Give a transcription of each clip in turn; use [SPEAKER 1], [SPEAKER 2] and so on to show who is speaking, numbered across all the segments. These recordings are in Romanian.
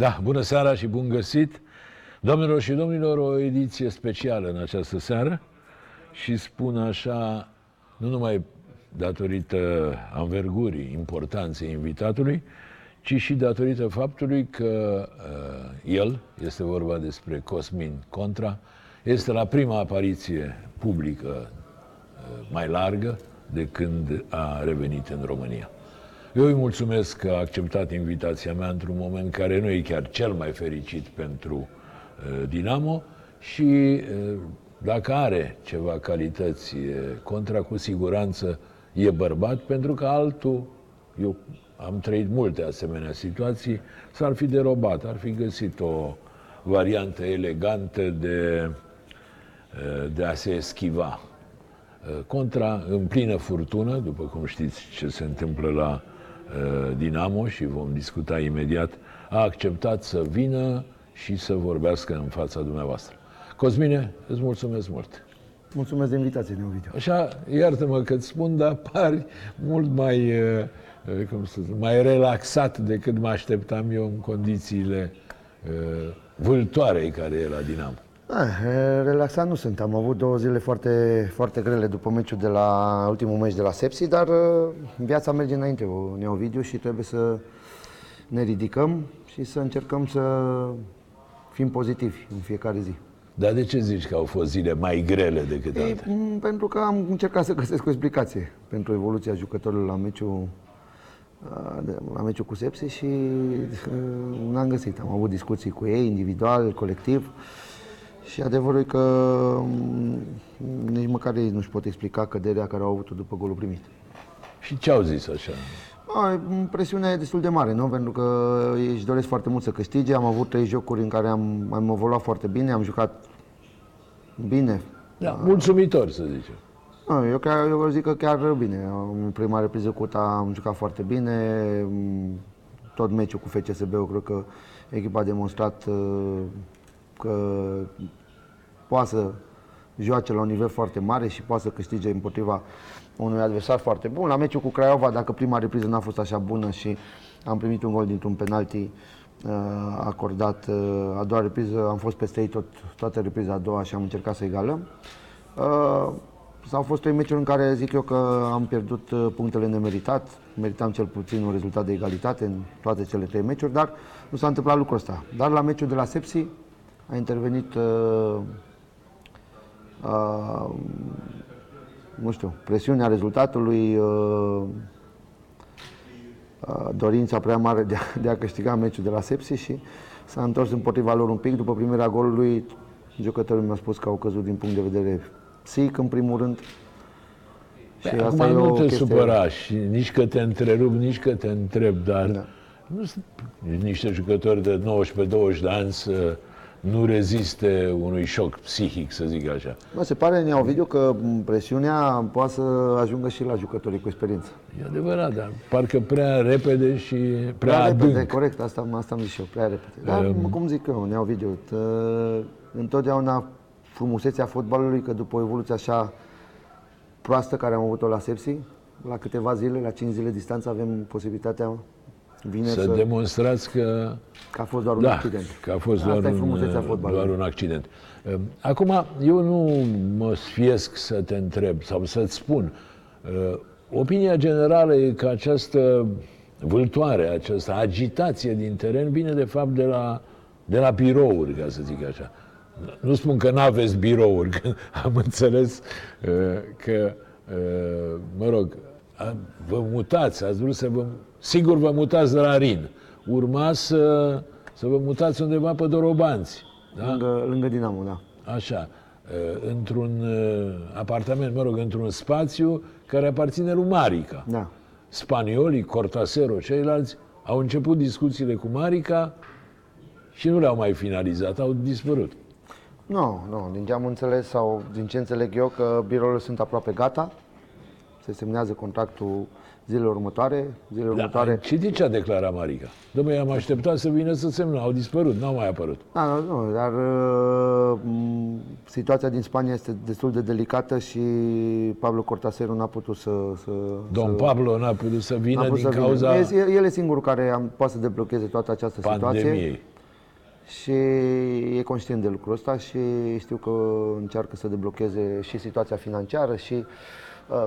[SPEAKER 1] Da, bună seara și bun găsit! Domnilor și domnilor, o ediție specială în această seară și spun așa, nu numai datorită anvergurii, importanței invitatului, ci și datorită faptului că uh, el, este vorba despre Cosmin Contra, este la prima apariție publică uh, mai largă de când a revenit în România. Eu îi mulțumesc că a acceptat invitația mea într-un moment care nu e chiar cel mai fericit pentru uh, Dinamo și uh, dacă are ceva calități uh, contra, cu siguranță e bărbat, pentru că altul, eu am trăit multe asemenea situații, s-ar fi derobat, ar fi găsit o variantă elegantă de, de a se eschiva. Contra, în plină furtună, după cum știți ce se întâmplă la Uh, Dinamo și vom discuta imediat, a acceptat să vină și să vorbească în fața dumneavoastră. Cosmine, îți mulțumesc mult!
[SPEAKER 2] Mulțumesc de invitație, Neovidiu.
[SPEAKER 1] Așa, iartă-mă că îți spun, dar pari mult mai, uh, uh, cum să zic, mai relaxat decât mă așteptam eu în condițiile vâltoarei care e la Dinamo.
[SPEAKER 2] Ah, relaxat nu sunt. Am avut două zile foarte, foarte grele după meciul de la ultimul meci de la Sepsi, dar viața merge înainte, Neovidiu, și trebuie să ne ridicăm și să încercăm să fim pozitivi în fiecare zi.
[SPEAKER 1] Dar de ce zici că au fost zile mai grele decât Ei, alte?
[SPEAKER 2] Pentru că am încercat să găsesc o explicație pentru evoluția jucătorilor la meciul la meciul cu Sepsi și n-am găsit. Am avut discuții cu ei, individual, colectiv. Și adevărul e că mm, nici măcar ei nu-și pot explica căderea care au avut-o după golul primit.
[SPEAKER 1] Și ce au zis așa?
[SPEAKER 2] A, presiunea e destul de mare, nu? Pentru că ei își doresc foarte mult să câștige. Am avut trei jocuri în care am, am evoluat foarte bine, am jucat bine.
[SPEAKER 1] Da, mulțumitor, să zicem.
[SPEAKER 2] A, eu, chiar, eu zic că chiar bine. În prima repriză cu ta am jucat foarte bine. Tot meciul cu FCSB, eu cred că echipa a demonstrat uh, că poate să joace la un nivel foarte mare și poate să câștige împotriva unui adversar foarte bun. La meciul cu Craiova, dacă prima repriză n-a fost așa bună și am primit un gol dintr-un penalti uh, acordat uh, a doua repriză, am fost peste ei tot, toată repriza a doua și am încercat să egalăm. Uh, S-au fost trei meciuri în care zic eu că am pierdut uh, punctele nemeritat, meritam cel puțin un rezultat de egalitate în toate cele trei meciuri, dar nu s-a întâmplat lucrul ăsta. Dar la meciul de la Sepsi a intervenit uh, uh, nu știu, presiunea rezultatului, uh, uh, dorința prea mare de a, de a câștiga meciul de la Sepsi și s-a întors împotriva lor un pic. După primirea golului, jucătorul mi-a spus că au căzut din punct de vedere psihic, în primul rând.
[SPEAKER 1] Și Pe asta acum nu te chestie... supăra și nici că te întrerup, nici că te întreb, dar da. nu sunt niște jucători de 19-20 de ani să nu reziste unui șoc psihic, să zic așa.
[SPEAKER 2] Mă, se pare, Nea video că presiunea poate să ajungă și la jucătorii cu experiență.
[SPEAKER 1] E adevărat, dar parcă prea repede și prea, prea adânc. repede,
[SPEAKER 2] corect, asta, asta am zis și eu, prea repede. Dar, um... cum zic eu, Nea video, tă, întotdeauna frumusețea fotbalului, că după o evoluție așa proastă care am avut-o la Sepsi, la câteva zile, la 5 zile distanță, avem posibilitatea
[SPEAKER 1] Vineri să, să demonstrați că...
[SPEAKER 2] Că a fost doar un da, accident.
[SPEAKER 1] că a fost doar un, doar un accident. Ehm, acum, eu nu mă sfiesc să te întreb sau să-ți spun. Ehm, opinia generală e că această vâltoare, această agitație din teren vine de fapt de la, de la birouri, ca să zic așa. Nu spun că nu aveți birouri, că am înțeles ehm, că, mă rog, vă mutați, ați vrut să vă Sigur vă mutați de la Rin. Urma să, să vă mutați undeva pe Dorobanți.
[SPEAKER 2] Da? Lângă, lângă Dinamo, da.
[SPEAKER 1] Așa. Într-un apartament, mă rog, într-un spațiu care aparține lui Marica.
[SPEAKER 2] Da.
[SPEAKER 1] Spaniolii, Cortasero, ceilalți au început discuțiile cu Marica și nu le-au mai finalizat, au dispărut.
[SPEAKER 2] Nu, nu, din ce am înțeles sau din ce înțeleg eu că birourile sunt aproape gata, se semnează contractul zilele următoare. Zilele da, următoare.
[SPEAKER 1] Și de ce a declarat Marica? Dom'le, am așteptat să vină să semnă, au dispărut, n-au mai apărut.
[SPEAKER 2] Da, nu, nu dar uh, situația din Spania este destul de delicată și Pablo Cortasero n-a putut să... să
[SPEAKER 1] Domn să, Pablo n-a putut să vină din să cauza... Vină.
[SPEAKER 2] El e singurul care am, poate să deblocheze toată această
[SPEAKER 1] pandemiei.
[SPEAKER 2] situație. și e conștient de lucrul ăsta și știu că încearcă să deblocheze și situația financiară și uh,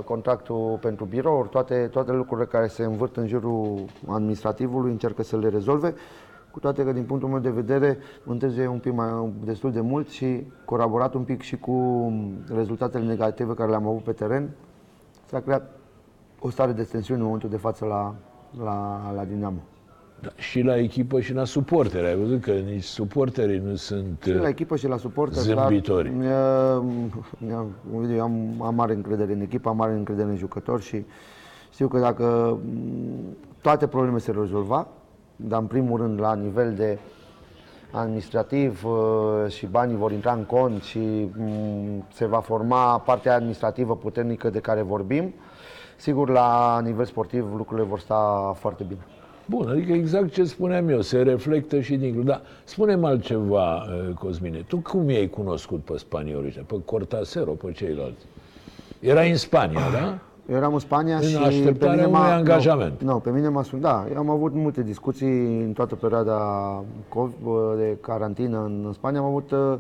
[SPEAKER 2] contractul pentru birouri, toate, toate lucrurile care se învârt în jurul administrativului, încearcă să le rezolve, cu toate că din punctul meu de vedere întârzie un pic mai destul de mult și colaborat un pic și cu rezultatele negative care le-am avut pe teren, s-a creat o stare de tensiune în momentul de față la, la, la Dinamo.
[SPEAKER 1] Da, și la echipă și la suporteri. Ai văzut că nici suporterii nu sunt
[SPEAKER 2] Și la echipă și la suporteri.
[SPEAKER 1] zâmbitori.
[SPEAKER 2] Dar, eu, eu am, am mare încredere în echipă, am mare încredere în jucători și știu că dacă m, toate problemele se rezolva, dar în primul rând la nivel de administrativ uh, și banii vor intra în cont și m, se va forma partea administrativă puternică de care vorbim, sigur la nivel sportiv lucrurile vor sta foarte bine.
[SPEAKER 1] Bun, adică exact ce spuneam eu, se reflectă și din... Dar spune-mi altceva, uh, Cosmine. Tu cum i-ai cunoscut pe spaniolii ăștia? Pe Cortasero, pe ceilalți? Era în Spania, da?
[SPEAKER 2] Eu eram în Spania
[SPEAKER 1] În
[SPEAKER 2] și
[SPEAKER 1] așteptarea
[SPEAKER 2] pe mine
[SPEAKER 1] unui
[SPEAKER 2] m-a,
[SPEAKER 1] angajament.
[SPEAKER 2] Nu, nu, pe mine m-a sunat. Da, eu am avut multe discuții în toată perioada COVID, de carantină în Spania. Am avut uh,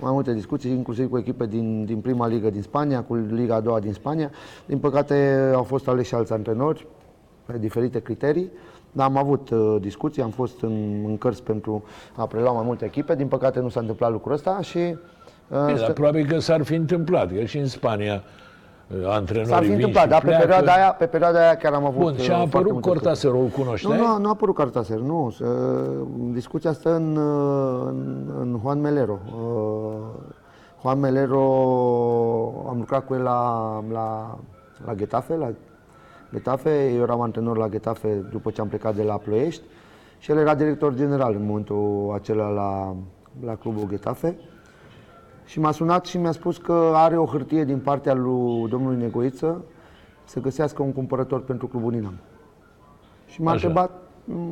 [SPEAKER 2] mai multe discuții, inclusiv cu echipe din, din prima ligă din Spania, cu Liga a doua din Spania. Din păcate au fost aleși alți antrenori pe diferite criterii. Dar am avut uh, discuții, am fost în, în cărți pentru a prelua mai multe echipe. Din păcate nu s-a întâmplat lucrul ăsta și uh,
[SPEAKER 1] Bine, dar probabil că s-ar fi întâmplat, că și în Spania uh, antrenorii
[SPEAKER 2] S-ar fi
[SPEAKER 1] vin
[SPEAKER 2] întâmplat,
[SPEAKER 1] și
[SPEAKER 2] dar pe
[SPEAKER 1] pleacă.
[SPEAKER 2] perioada, aia, pe perioada aia chiar am avut
[SPEAKER 1] Bun,
[SPEAKER 2] uh,
[SPEAKER 1] și a
[SPEAKER 2] foarte
[SPEAKER 1] apărut
[SPEAKER 2] multe
[SPEAKER 1] Cortasero, îl
[SPEAKER 2] Nu,
[SPEAKER 1] cunoșteai?
[SPEAKER 2] nu, nu a apărut Cartaser, nu. Uh, Discuția stă în, uh, în, în Juan Melero. Uh, Juan Melero, am lucrat cu el la, la, la Getafe, la Getafe, eu eram antrenor la Getafe după ce am plecat de la Ploiești și el era director general în momentul acela la, la clubul Getafe. Și m-a sunat și mi-a spus că are o hârtie din partea lui domnului Negoiță să găsească un cumpărător pentru clubul Dinamo. Și m-a
[SPEAKER 1] Așa.
[SPEAKER 2] întrebat,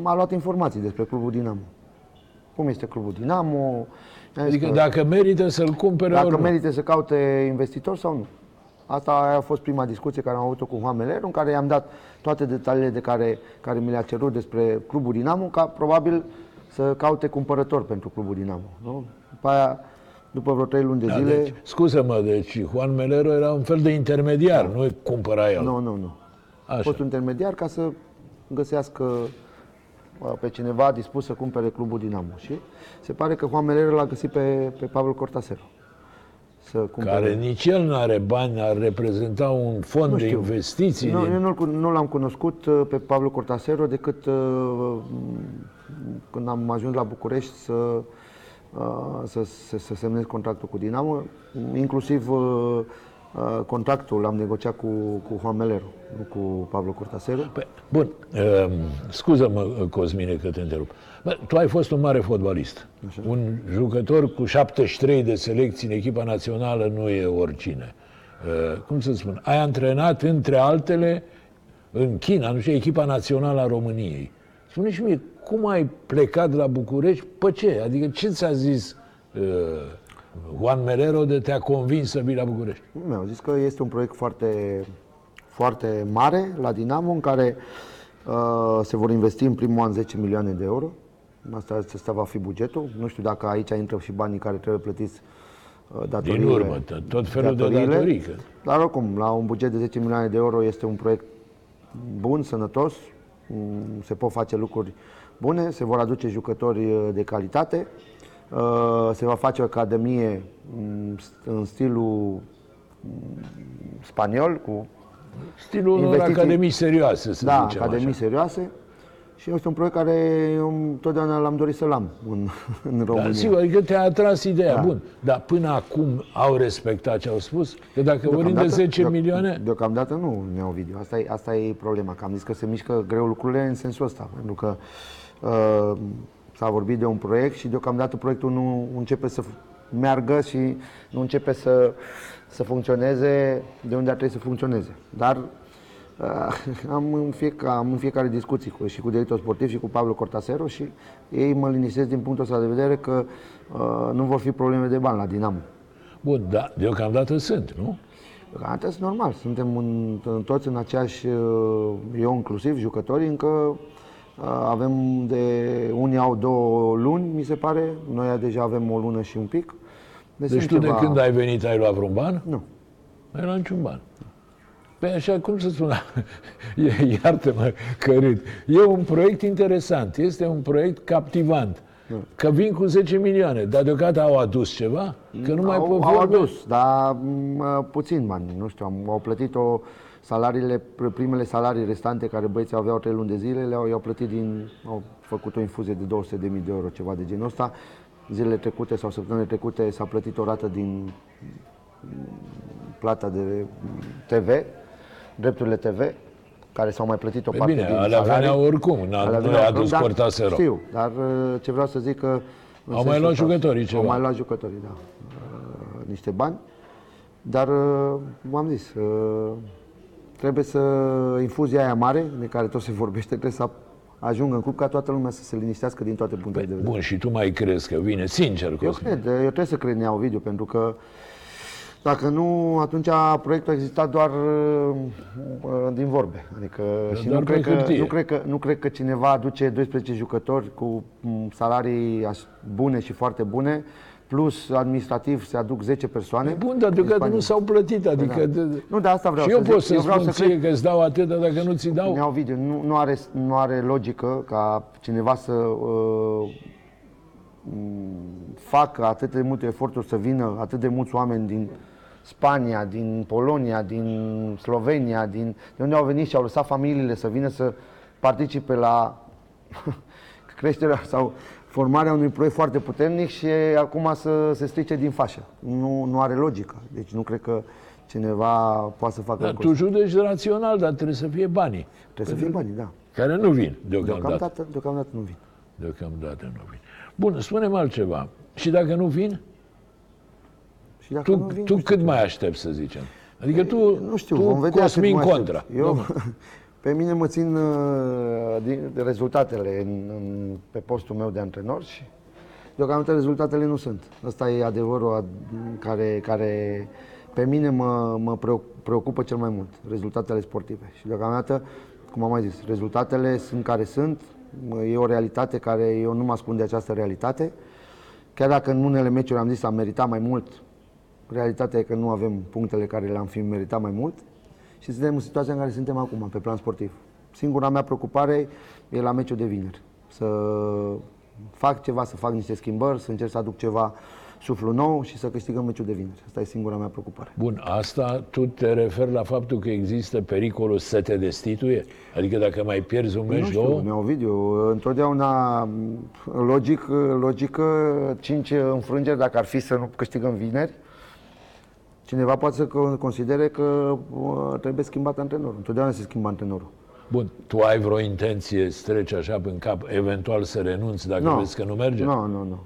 [SPEAKER 2] m-a luat informații despre clubul Dinamo. Cum este clubul Dinamo? I-am zis
[SPEAKER 1] Adică
[SPEAKER 2] că
[SPEAKER 1] dacă merită să-l cumpere
[SPEAKER 2] dacă
[SPEAKER 1] ori nu.
[SPEAKER 2] merită să caute investitor sau nu. Asta a fost prima discuție care am avut-o cu Juan Meler, în care i-am dat toate detaliile de care, care mi le-a cerut despre clubul Dinamo, ca probabil să caute cumpărător pentru clubul Dinamo. Nu? După aia, după vreo trei luni de
[SPEAKER 1] Da,
[SPEAKER 2] zile,
[SPEAKER 1] deci, scuză-mă, deci Juan Melero era un fel de intermediar, nu îi cumpăra el.
[SPEAKER 2] nu, nu, nu. A
[SPEAKER 1] Așa.
[SPEAKER 2] fost un intermediar ca să găsească uh, pe cineva dispus să cumpere clubul Dinamo. Și se pare că Juan Meler l-a găsit pe, pe Pavel Cortasero. Să cumpere.
[SPEAKER 1] Care nici el nu are bani, ar reprezenta un fond
[SPEAKER 2] Nu
[SPEAKER 1] de
[SPEAKER 2] știu.
[SPEAKER 1] investiții.
[SPEAKER 2] Nu,
[SPEAKER 1] din...
[SPEAKER 2] eu nu-l, cun- nu l-am cunoscut uh, pe Pablo Cortasero decât uh, când am ajuns la București să, uh, să, să, să semnez contractul cu Dinamo. Inclusiv uh, uh, contractul l-am negociat cu, cu Juan Melero, nu cu Pablo Cortasero.
[SPEAKER 1] Păi, bun, uh, scuză-mă, Cosmine, că te întrerup. Bă, tu ai fost un mare fotbalist.
[SPEAKER 2] Așa.
[SPEAKER 1] Un jucător cu 73 de selecții în echipa națională nu e oricine. Uh, cum să spun? Ai antrenat, între altele, în China, nu știu, echipa națională a României. spune și mie, cum ai plecat la București? Pe ce? Adică ce ți-a zis uh, Juan Merero de te-a convins să vii la București?
[SPEAKER 2] Mi-au zis că este un proiect foarte, foarte mare la Dinamo în care uh, se vor investi în primul an 10 milioane de euro. Asta, asta va fi bugetul. Nu știu dacă aici intră și banii care trebuie plătiți uh, datoriile.
[SPEAKER 1] Din urmă, tot felul de
[SPEAKER 2] datoriile.
[SPEAKER 1] datorii. că-
[SPEAKER 2] Dar oricum, la un buget de 10 milioane de euro este un proiect bun, sănătos, mm, se pot face lucruri bune, se vor aduce jucători uh, de calitate, uh, se va face o academie mm, în stilul mm, spaniol, cu
[SPEAKER 1] Stilul unor
[SPEAKER 2] Investiții-
[SPEAKER 1] academii serioase, să
[SPEAKER 2] da,
[SPEAKER 1] zicem
[SPEAKER 2] academii
[SPEAKER 1] așa.
[SPEAKER 2] serioase și este un proiect care eu totdeauna l-am dorit să-l am în, în România.
[SPEAKER 1] Da, sigur, adică te-a atras ideea.
[SPEAKER 2] Da.
[SPEAKER 1] Bun, dar până acum au respectat ce au spus? Că dacă vorbim de 10
[SPEAKER 2] deoc-
[SPEAKER 1] milioane,
[SPEAKER 2] Deocamdată nu ne au video. Asta e, asta e problema, că am zis că se mișcă greu lucrurile în sensul ăsta. Pentru că uh, s-a vorbit de un proiect și deocamdată proiectul nu începe să f- meargă și nu începe să, să funcționeze de unde ar trebui să funcționeze. Dar uh, am, în fiecare, am în fiecare discuții cu, și cu directorul sportiv și cu Pablo Cortasero și ei mă liniștesc din punctul ăsta de vedere că uh, nu vor fi probleme de bani la Dinamo.
[SPEAKER 1] bun, da, deocamdată sunt, nu?
[SPEAKER 2] Deocamdată sunt normal, suntem în, în, toți în aceeași, uh, eu inclusiv, jucătorii, încă Uh, avem de, unii au două luni, mi se pare, noi deja avem o lună și un pic.
[SPEAKER 1] Deci
[SPEAKER 2] sunt
[SPEAKER 1] tu de
[SPEAKER 2] ceva-
[SPEAKER 1] când ai venit ai luat vreun ban?
[SPEAKER 2] Nu.
[SPEAKER 1] Nu ai luat niciun ban. Păi așa, cum să spun, E- iartă-mă că râd. E un proiect interesant, este un proiect captivant. Că vin cu 10 milioane, dar deocamdată au adus ceva? Că nu mai
[SPEAKER 2] au,
[SPEAKER 1] pot
[SPEAKER 2] au
[SPEAKER 1] vorbi.
[SPEAKER 2] adus, dar m, puțin bani, nu știu, am- au plătit-o salariile, pr- primele salarii restante care băieții aveau trei luni de zile, le-au i-au plătit din, au făcut o infuzie de 200.000 de euro, ceva de genul ăsta. Zilele trecute sau săptămânile trecute s-a plătit o rată din mm, plata de mm, TV, drepturile TV, care s-au mai plătit o
[SPEAKER 1] Păi
[SPEAKER 2] parte
[SPEAKER 1] bine,
[SPEAKER 2] din
[SPEAKER 1] alea
[SPEAKER 2] salarii.
[SPEAKER 1] veneau oricum, n-a-
[SPEAKER 2] Alea
[SPEAKER 1] nu
[SPEAKER 2] veneau
[SPEAKER 1] le-a
[SPEAKER 2] oricum,
[SPEAKER 1] adus
[SPEAKER 2] dar
[SPEAKER 1] Cortasero.
[SPEAKER 2] Știu, dar uh, ce vreau să zic că... în
[SPEAKER 1] Au mai
[SPEAKER 2] sensul
[SPEAKER 1] luat
[SPEAKER 2] ăsta-
[SPEAKER 1] jucătorii ceva.
[SPEAKER 2] Au mai luat jucătorii, da. Uh, Niște bani. Dar, uh, v-am zis, uh, trebuie să infuzia aia mare, de care tot se vorbește, trebuie să ajungă în club ca toată lumea să se liniștească din toate punctele de vedere.
[SPEAKER 1] Bun, și tu mai crezi că vine? Sincer,
[SPEAKER 2] Eu
[SPEAKER 1] Cosmin.
[SPEAKER 2] cred, eu trebuie să cred în ea, Ovidiu, pentru că dacă nu, atunci proiectul a existat doar uh, uh, din vorbe. Adică și
[SPEAKER 1] doar
[SPEAKER 2] nu
[SPEAKER 1] pe
[SPEAKER 2] cred, că,
[SPEAKER 1] hârtie.
[SPEAKER 2] nu, cred că, nu cred că cineva aduce 12 jucători cu m, salarii aș- bune și foarte bune, plus administrativ se aduc 10 persoane.
[SPEAKER 1] Bun, dar
[SPEAKER 2] din
[SPEAKER 1] deocamdată
[SPEAKER 2] Spania.
[SPEAKER 1] nu s-au plătit, adică...
[SPEAKER 2] da.
[SPEAKER 1] de- de-
[SPEAKER 2] Nu, de asta vreau
[SPEAKER 1] și
[SPEAKER 2] să
[SPEAKER 1] eu
[SPEAKER 2] zic.
[SPEAKER 1] pot să
[SPEAKER 2] Eu vreau
[SPEAKER 1] spun
[SPEAKER 2] să
[SPEAKER 1] ție
[SPEAKER 2] cred-
[SPEAKER 1] că îți dau atât, dar dacă nu ți dau...
[SPEAKER 2] Neau video, nu, nu, are, nu are logică ca cineva să uh, m, facă atât de multe eforturi să vină atât de mulți oameni din Spania, din Polonia, din Slovenia, din de unde au venit și au lăsat familiile să vină să participe la creșterea sau formarea unui proiect foarte puternic și acum să se strice din fașă. Nu, nu are logică. Deci nu cred că cineva poate să facă
[SPEAKER 1] Dar
[SPEAKER 2] lucrul
[SPEAKER 1] tu
[SPEAKER 2] ăsta.
[SPEAKER 1] judeci rațional, dar trebuie să fie banii,
[SPEAKER 2] Trebuie să fie banii, da.
[SPEAKER 1] care nu vin deocamdată.
[SPEAKER 2] Deocamdată, deocamdată nu vin.
[SPEAKER 1] Deocamdată nu vin. Bun, spune altceva. Și dacă nu vin,
[SPEAKER 2] Și dacă
[SPEAKER 1] tu,
[SPEAKER 2] nu vin,
[SPEAKER 1] tu
[SPEAKER 2] nu știu
[SPEAKER 1] cât
[SPEAKER 2] ce.
[SPEAKER 1] mai aștepți, să zicem? Adică tu,
[SPEAKER 2] Nu știu,
[SPEAKER 1] tu
[SPEAKER 2] vom vedea
[SPEAKER 1] Cosmin
[SPEAKER 2] cât mai
[SPEAKER 1] contra.
[SPEAKER 2] aștept. Eu, pe mine mă țin uh, din, de rezultatele în, în, pe postul meu de antrenor și deocamdată rezultatele nu sunt. Ăsta e adevărul ad- care, care pe mine mă, mă preo- preocupă cel mai mult, rezultatele sportive. Și deocamdată, cum am mai zis, rezultatele sunt care sunt, e o realitate care eu nu mă ascund de această realitate. Chiar dacă în unele meciuri am zis am meritat mai mult, realitatea e că nu avem punctele care le-am fi meritat mai mult și suntem în situația în care suntem acum, pe plan sportiv. Singura mea preocupare e la meciul de vineri. Să fac ceva, să fac niște schimbări, să încerc să aduc ceva suflu nou și să câștigăm meciul de vineri. Asta e singura mea preocupare.
[SPEAKER 1] Bun, asta tu te referi la faptul că există pericolul să te destituie? Adică dacă mai pierzi un
[SPEAKER 2] Nu
[SPEAKER 1] meci,
[SPEAKER 2] știu,
[SPEAKER 1] două,
[SPEAKER 2] Neo Ovidiu, întotdeauna m, logic, logică, cinci înfrângeri dacă ar fi să nu câștigăm vineri, cineva poate să con- considere că uh, trebuie schimbat antrenorul. Întotdeauna se schimbă antrenorul.
[SPEAKER 1] bun, tu ai vreo intenție să treci așa prin cap, eventual să renunți dacă
[SPEAKER 2] Nu.
[SPEAKER 1] vezi că nu merge?
[SPEAKER 2] Nu, nu, nu.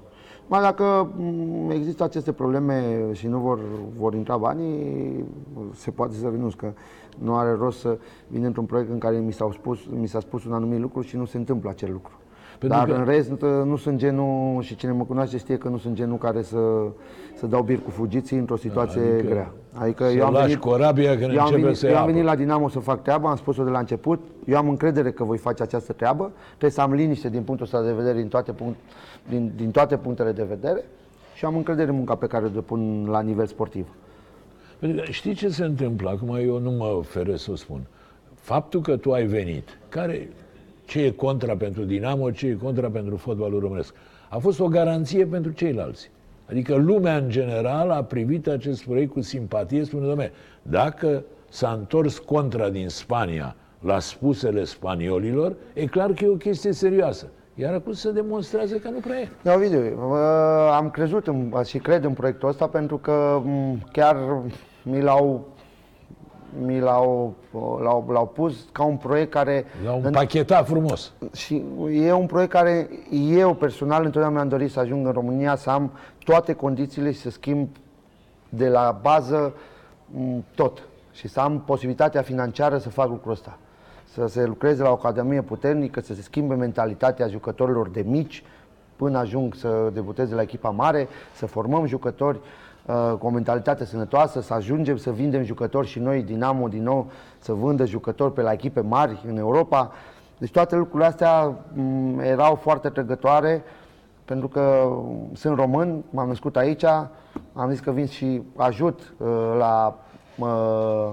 [SPEAKER 2] Mai dacă m, există aceste probleme și nu vor, vor intra banii, se poate să renunț, că nu are rost să vin într-un proiect în care mi, s-au spus, mi s-a spus un anumit lucru și nu se întâmplă acel lucru.
[SPEAKER 1] Pentru
[SPEAKER 2] Dar
[SPEAKER 1] că-
[SPEAKER 2] în rest nu sunt genul, și cine mă cunoaște știe că nu sunt genul care să, să dau bir cu fugiții într-o situație
[SPEAKER 1] adică
[SPEAKER 2] grea. Adică
[SPEAKER 1] să
[SPEAKER 2] eu am
[SPEAKER 1] lași
[SPEAKER 2] venit,
[SPEAKER 1] corabia când
[SPEAKER 2] eu am
[SPEAKER 1] începe
[SPEAKER 2] venit,
[SPEAKER 1] să
[SPEAKER 2] eu am
[SPEAKER 1] ia
[SPEAKER 2] venit
[SPEAKER 1] apă.
[SPEAKER 2] la Dinamo să fac treaba, am spus-o de la început. Eu am încredere că voi face această treabă. Trebuie să am liniște din punctul ăsta de vedere, din toate, punct, din, din toate punctele de vedere. Și am încredere în munca pe care o depun la nivel sportiv.
[SPEAKER 1] Pentru că știi ce se întâmplă? Acum eu nu mă oferă să o spun. Faptul că tu ai venit, care, ce e contra pentru Dinamo, ce e contra pentru fotbalul românesc, a fost o garanție pentru ceilalți. Adică lumea în general a privit acest proiect cu simpatie, spune, dom'le, dacă s-a întors contra din Spania la spusele spaniolilor, e clar că e o chestie serioasă. Iar acum se demonstrează că nu prea e.
[SPEAKER 2] Da, Ovidiu, uh, am crezut în, și cred în proiectul ăsta pentru că m, chiar mi l-au mi l-au, l-au, l-au pus ca un proiect care
[SPEAKER 1] La un
[SPEAKER 2] în-
[SPEAKER 1] pachetat frumos.
[SPEAKER 2] Și e un proiect care eu personal întotdeauna mi-am dorit să ajung în România, să am toate condițiile și să schimb de la bază m, tot. Și să am posibilitatea financiară să fac lucrul ăsta. Să se lucreze la o academie puternică, să se schimbe mentalitatea jucătorilor de mici până ajung să debuteze la echipa mare, să formăm jucători uh, cu o mentalitate sănătoasă, să ajungem să vindem jucători și noi, Dinamo, din nou, să vândă jucători pe la echipe mari în Europa. Deci toate lucrurile astea m, erau foarte trăgătoare pentru că sunt român, m-am născut aici, am zis că vin și ajut uh, la uh,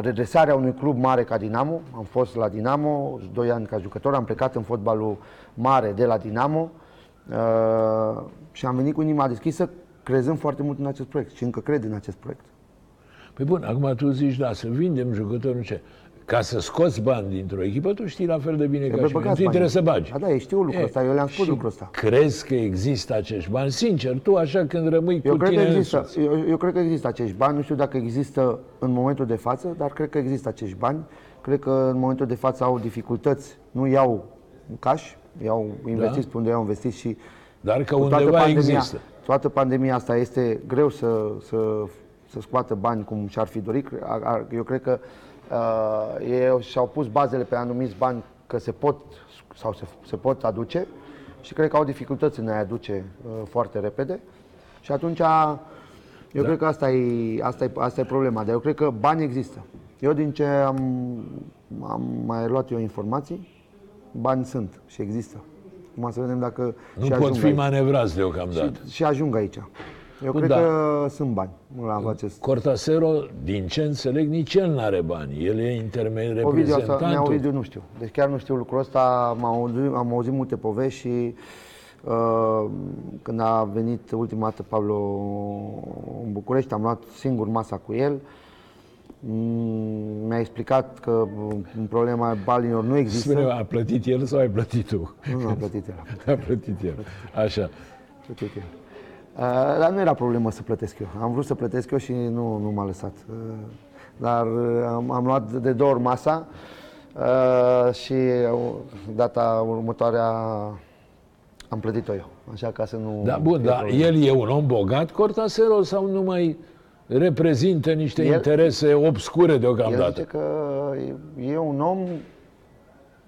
[SPEAKER 2] redresarea unui club mare ca Dinamo. Am fost la Dinamo 2 ani ca jucător, am plecat în fotbalul mare de la Dinamo uh, și am venit cu inima deschisă crezând foarte mult în acest proiect și încă cred în acest proiect.
[SPEAKER 1] Păi bun, acum tu zici, da, să vindem jucători, nu ce. Ca să scoți bani dintr-o echipă, tu știi la fel de bine ca și mine.
[SPEAKER 2] băgați
[SPEAKER 1] Tu trebuie să
[SPEAKER 2] banii.
[SPEAKER 1] bagi.
[SPEAKER 2] Da, da, eu știu lucrul
[SPEAKER 1] E,
[SPEAKER 2] ăsta, eu le-am spus
[SPEAKER 1] și
[SPEAKER 2] lucrul ăsta.
[SPEAKER 1] Crezi că există acești bani? Sincer, tu așa când rămâi
[SPEAKER 2] Eu
[SPEAKER 1] cu
[SPEAKER 2] cred, că
[SPEAKER 1] tine
[SPEAKER 2] există,
[SPEAKER 1] însuți.
[SPEAKER 2] eu, eu cred că există acești bani, nu știu dacă există în momentul de față, dar cred că există acești bani. Cred că în momentul de față au dificultăți, nu iau cash, iau investiți pe unde iau investiți și
[SPEAKER 1] Dar că
[SPEAKER 2] cu toată
[SPEAKER 1] undeva
[SPEAKER 2] pandemia,
[SPEAKER 1] există.
[SPEAKER 2] toată pandemia asta este greu să, să, să scoată bani cum și-ar fi dorit. A- a- Eu cred că uh, ei și-au pus bazele pe anumiți bani că se pot sau se, se pot aduce și cred că au dificultăți în a aduce uh, foarte repede. Și atunci eu
[SPEAKER 1] Da.
[SPEAKER 2] cred că asta e, asta, e, asta e problema, dar eu cred că bani există. Eu din ce am, am mai luat eu informații, bani sunt și există. Acum să vedem dacă
[SPEAKER 1] Nu
[SPEAKER 2] și
[SPEAKER 1] pot
[SPEAKER 2] ajung
[SPEAKER 1] fi
[SPEAKER 2] aici.
[SPEAKER 1] manevrați deocamdată.
[SPEAKER 2] Și, și ajung aici. Eu
[SPEAKER 1] Bun,
[SPEAKER 2] cred
[SPEAKER 1] da.
[SPEAKER 2] că sunt bani la acest.
[SPEAKER 1] Cortasero, din ce înțeleg, nici el nu are bani. El e intermediar
[SPEAKER 2] Ovidiu, asta, mea
[SPEAKER 1] reprezentantul.
[SPEAKER 2] Ovidiu nu știu. Deci chiar nu știu lucrul ăsta. Am auzit, am auzit multe povești și uh, când a venit ultima dată Pablo în București, am luat singur masa cu el. Mm, Mi-a explicat că mm, problema banilor nu există.
[SPEAKER 1] Spune, a plătit el sau ai plătit tu?
[SPEAKER 2] Nu, nu a plătit el. a plătit-
[SPEAKER 1] A plătit el. Așa.
[SPEAKER 2] a plătit el. Uh, dar nu era problemă să plătesc eu. Am vrut să plătesc eu și nu, nu m-a lăsat. Uh, dar uh, am, am luat de două ori masa uh, și uh, data următoare am plătit-o eu. Așa ca să nu...
[SPEAKER 1] Da, bun,
[SPEAKER 2] fie
[SPEAKER 1] dar
[SPEAKER 2] problemă.
[SPEAKER 1] el e un om bogat, Cortasero, sau nu mai reprezintă niște
[SPEAKER 2] El-
[SPEAKER 1] interese obscure
[SPEAKER 2] El
[SPEAKER 1] deocamdată?
[SPEAKER 2] zice că e, e un om,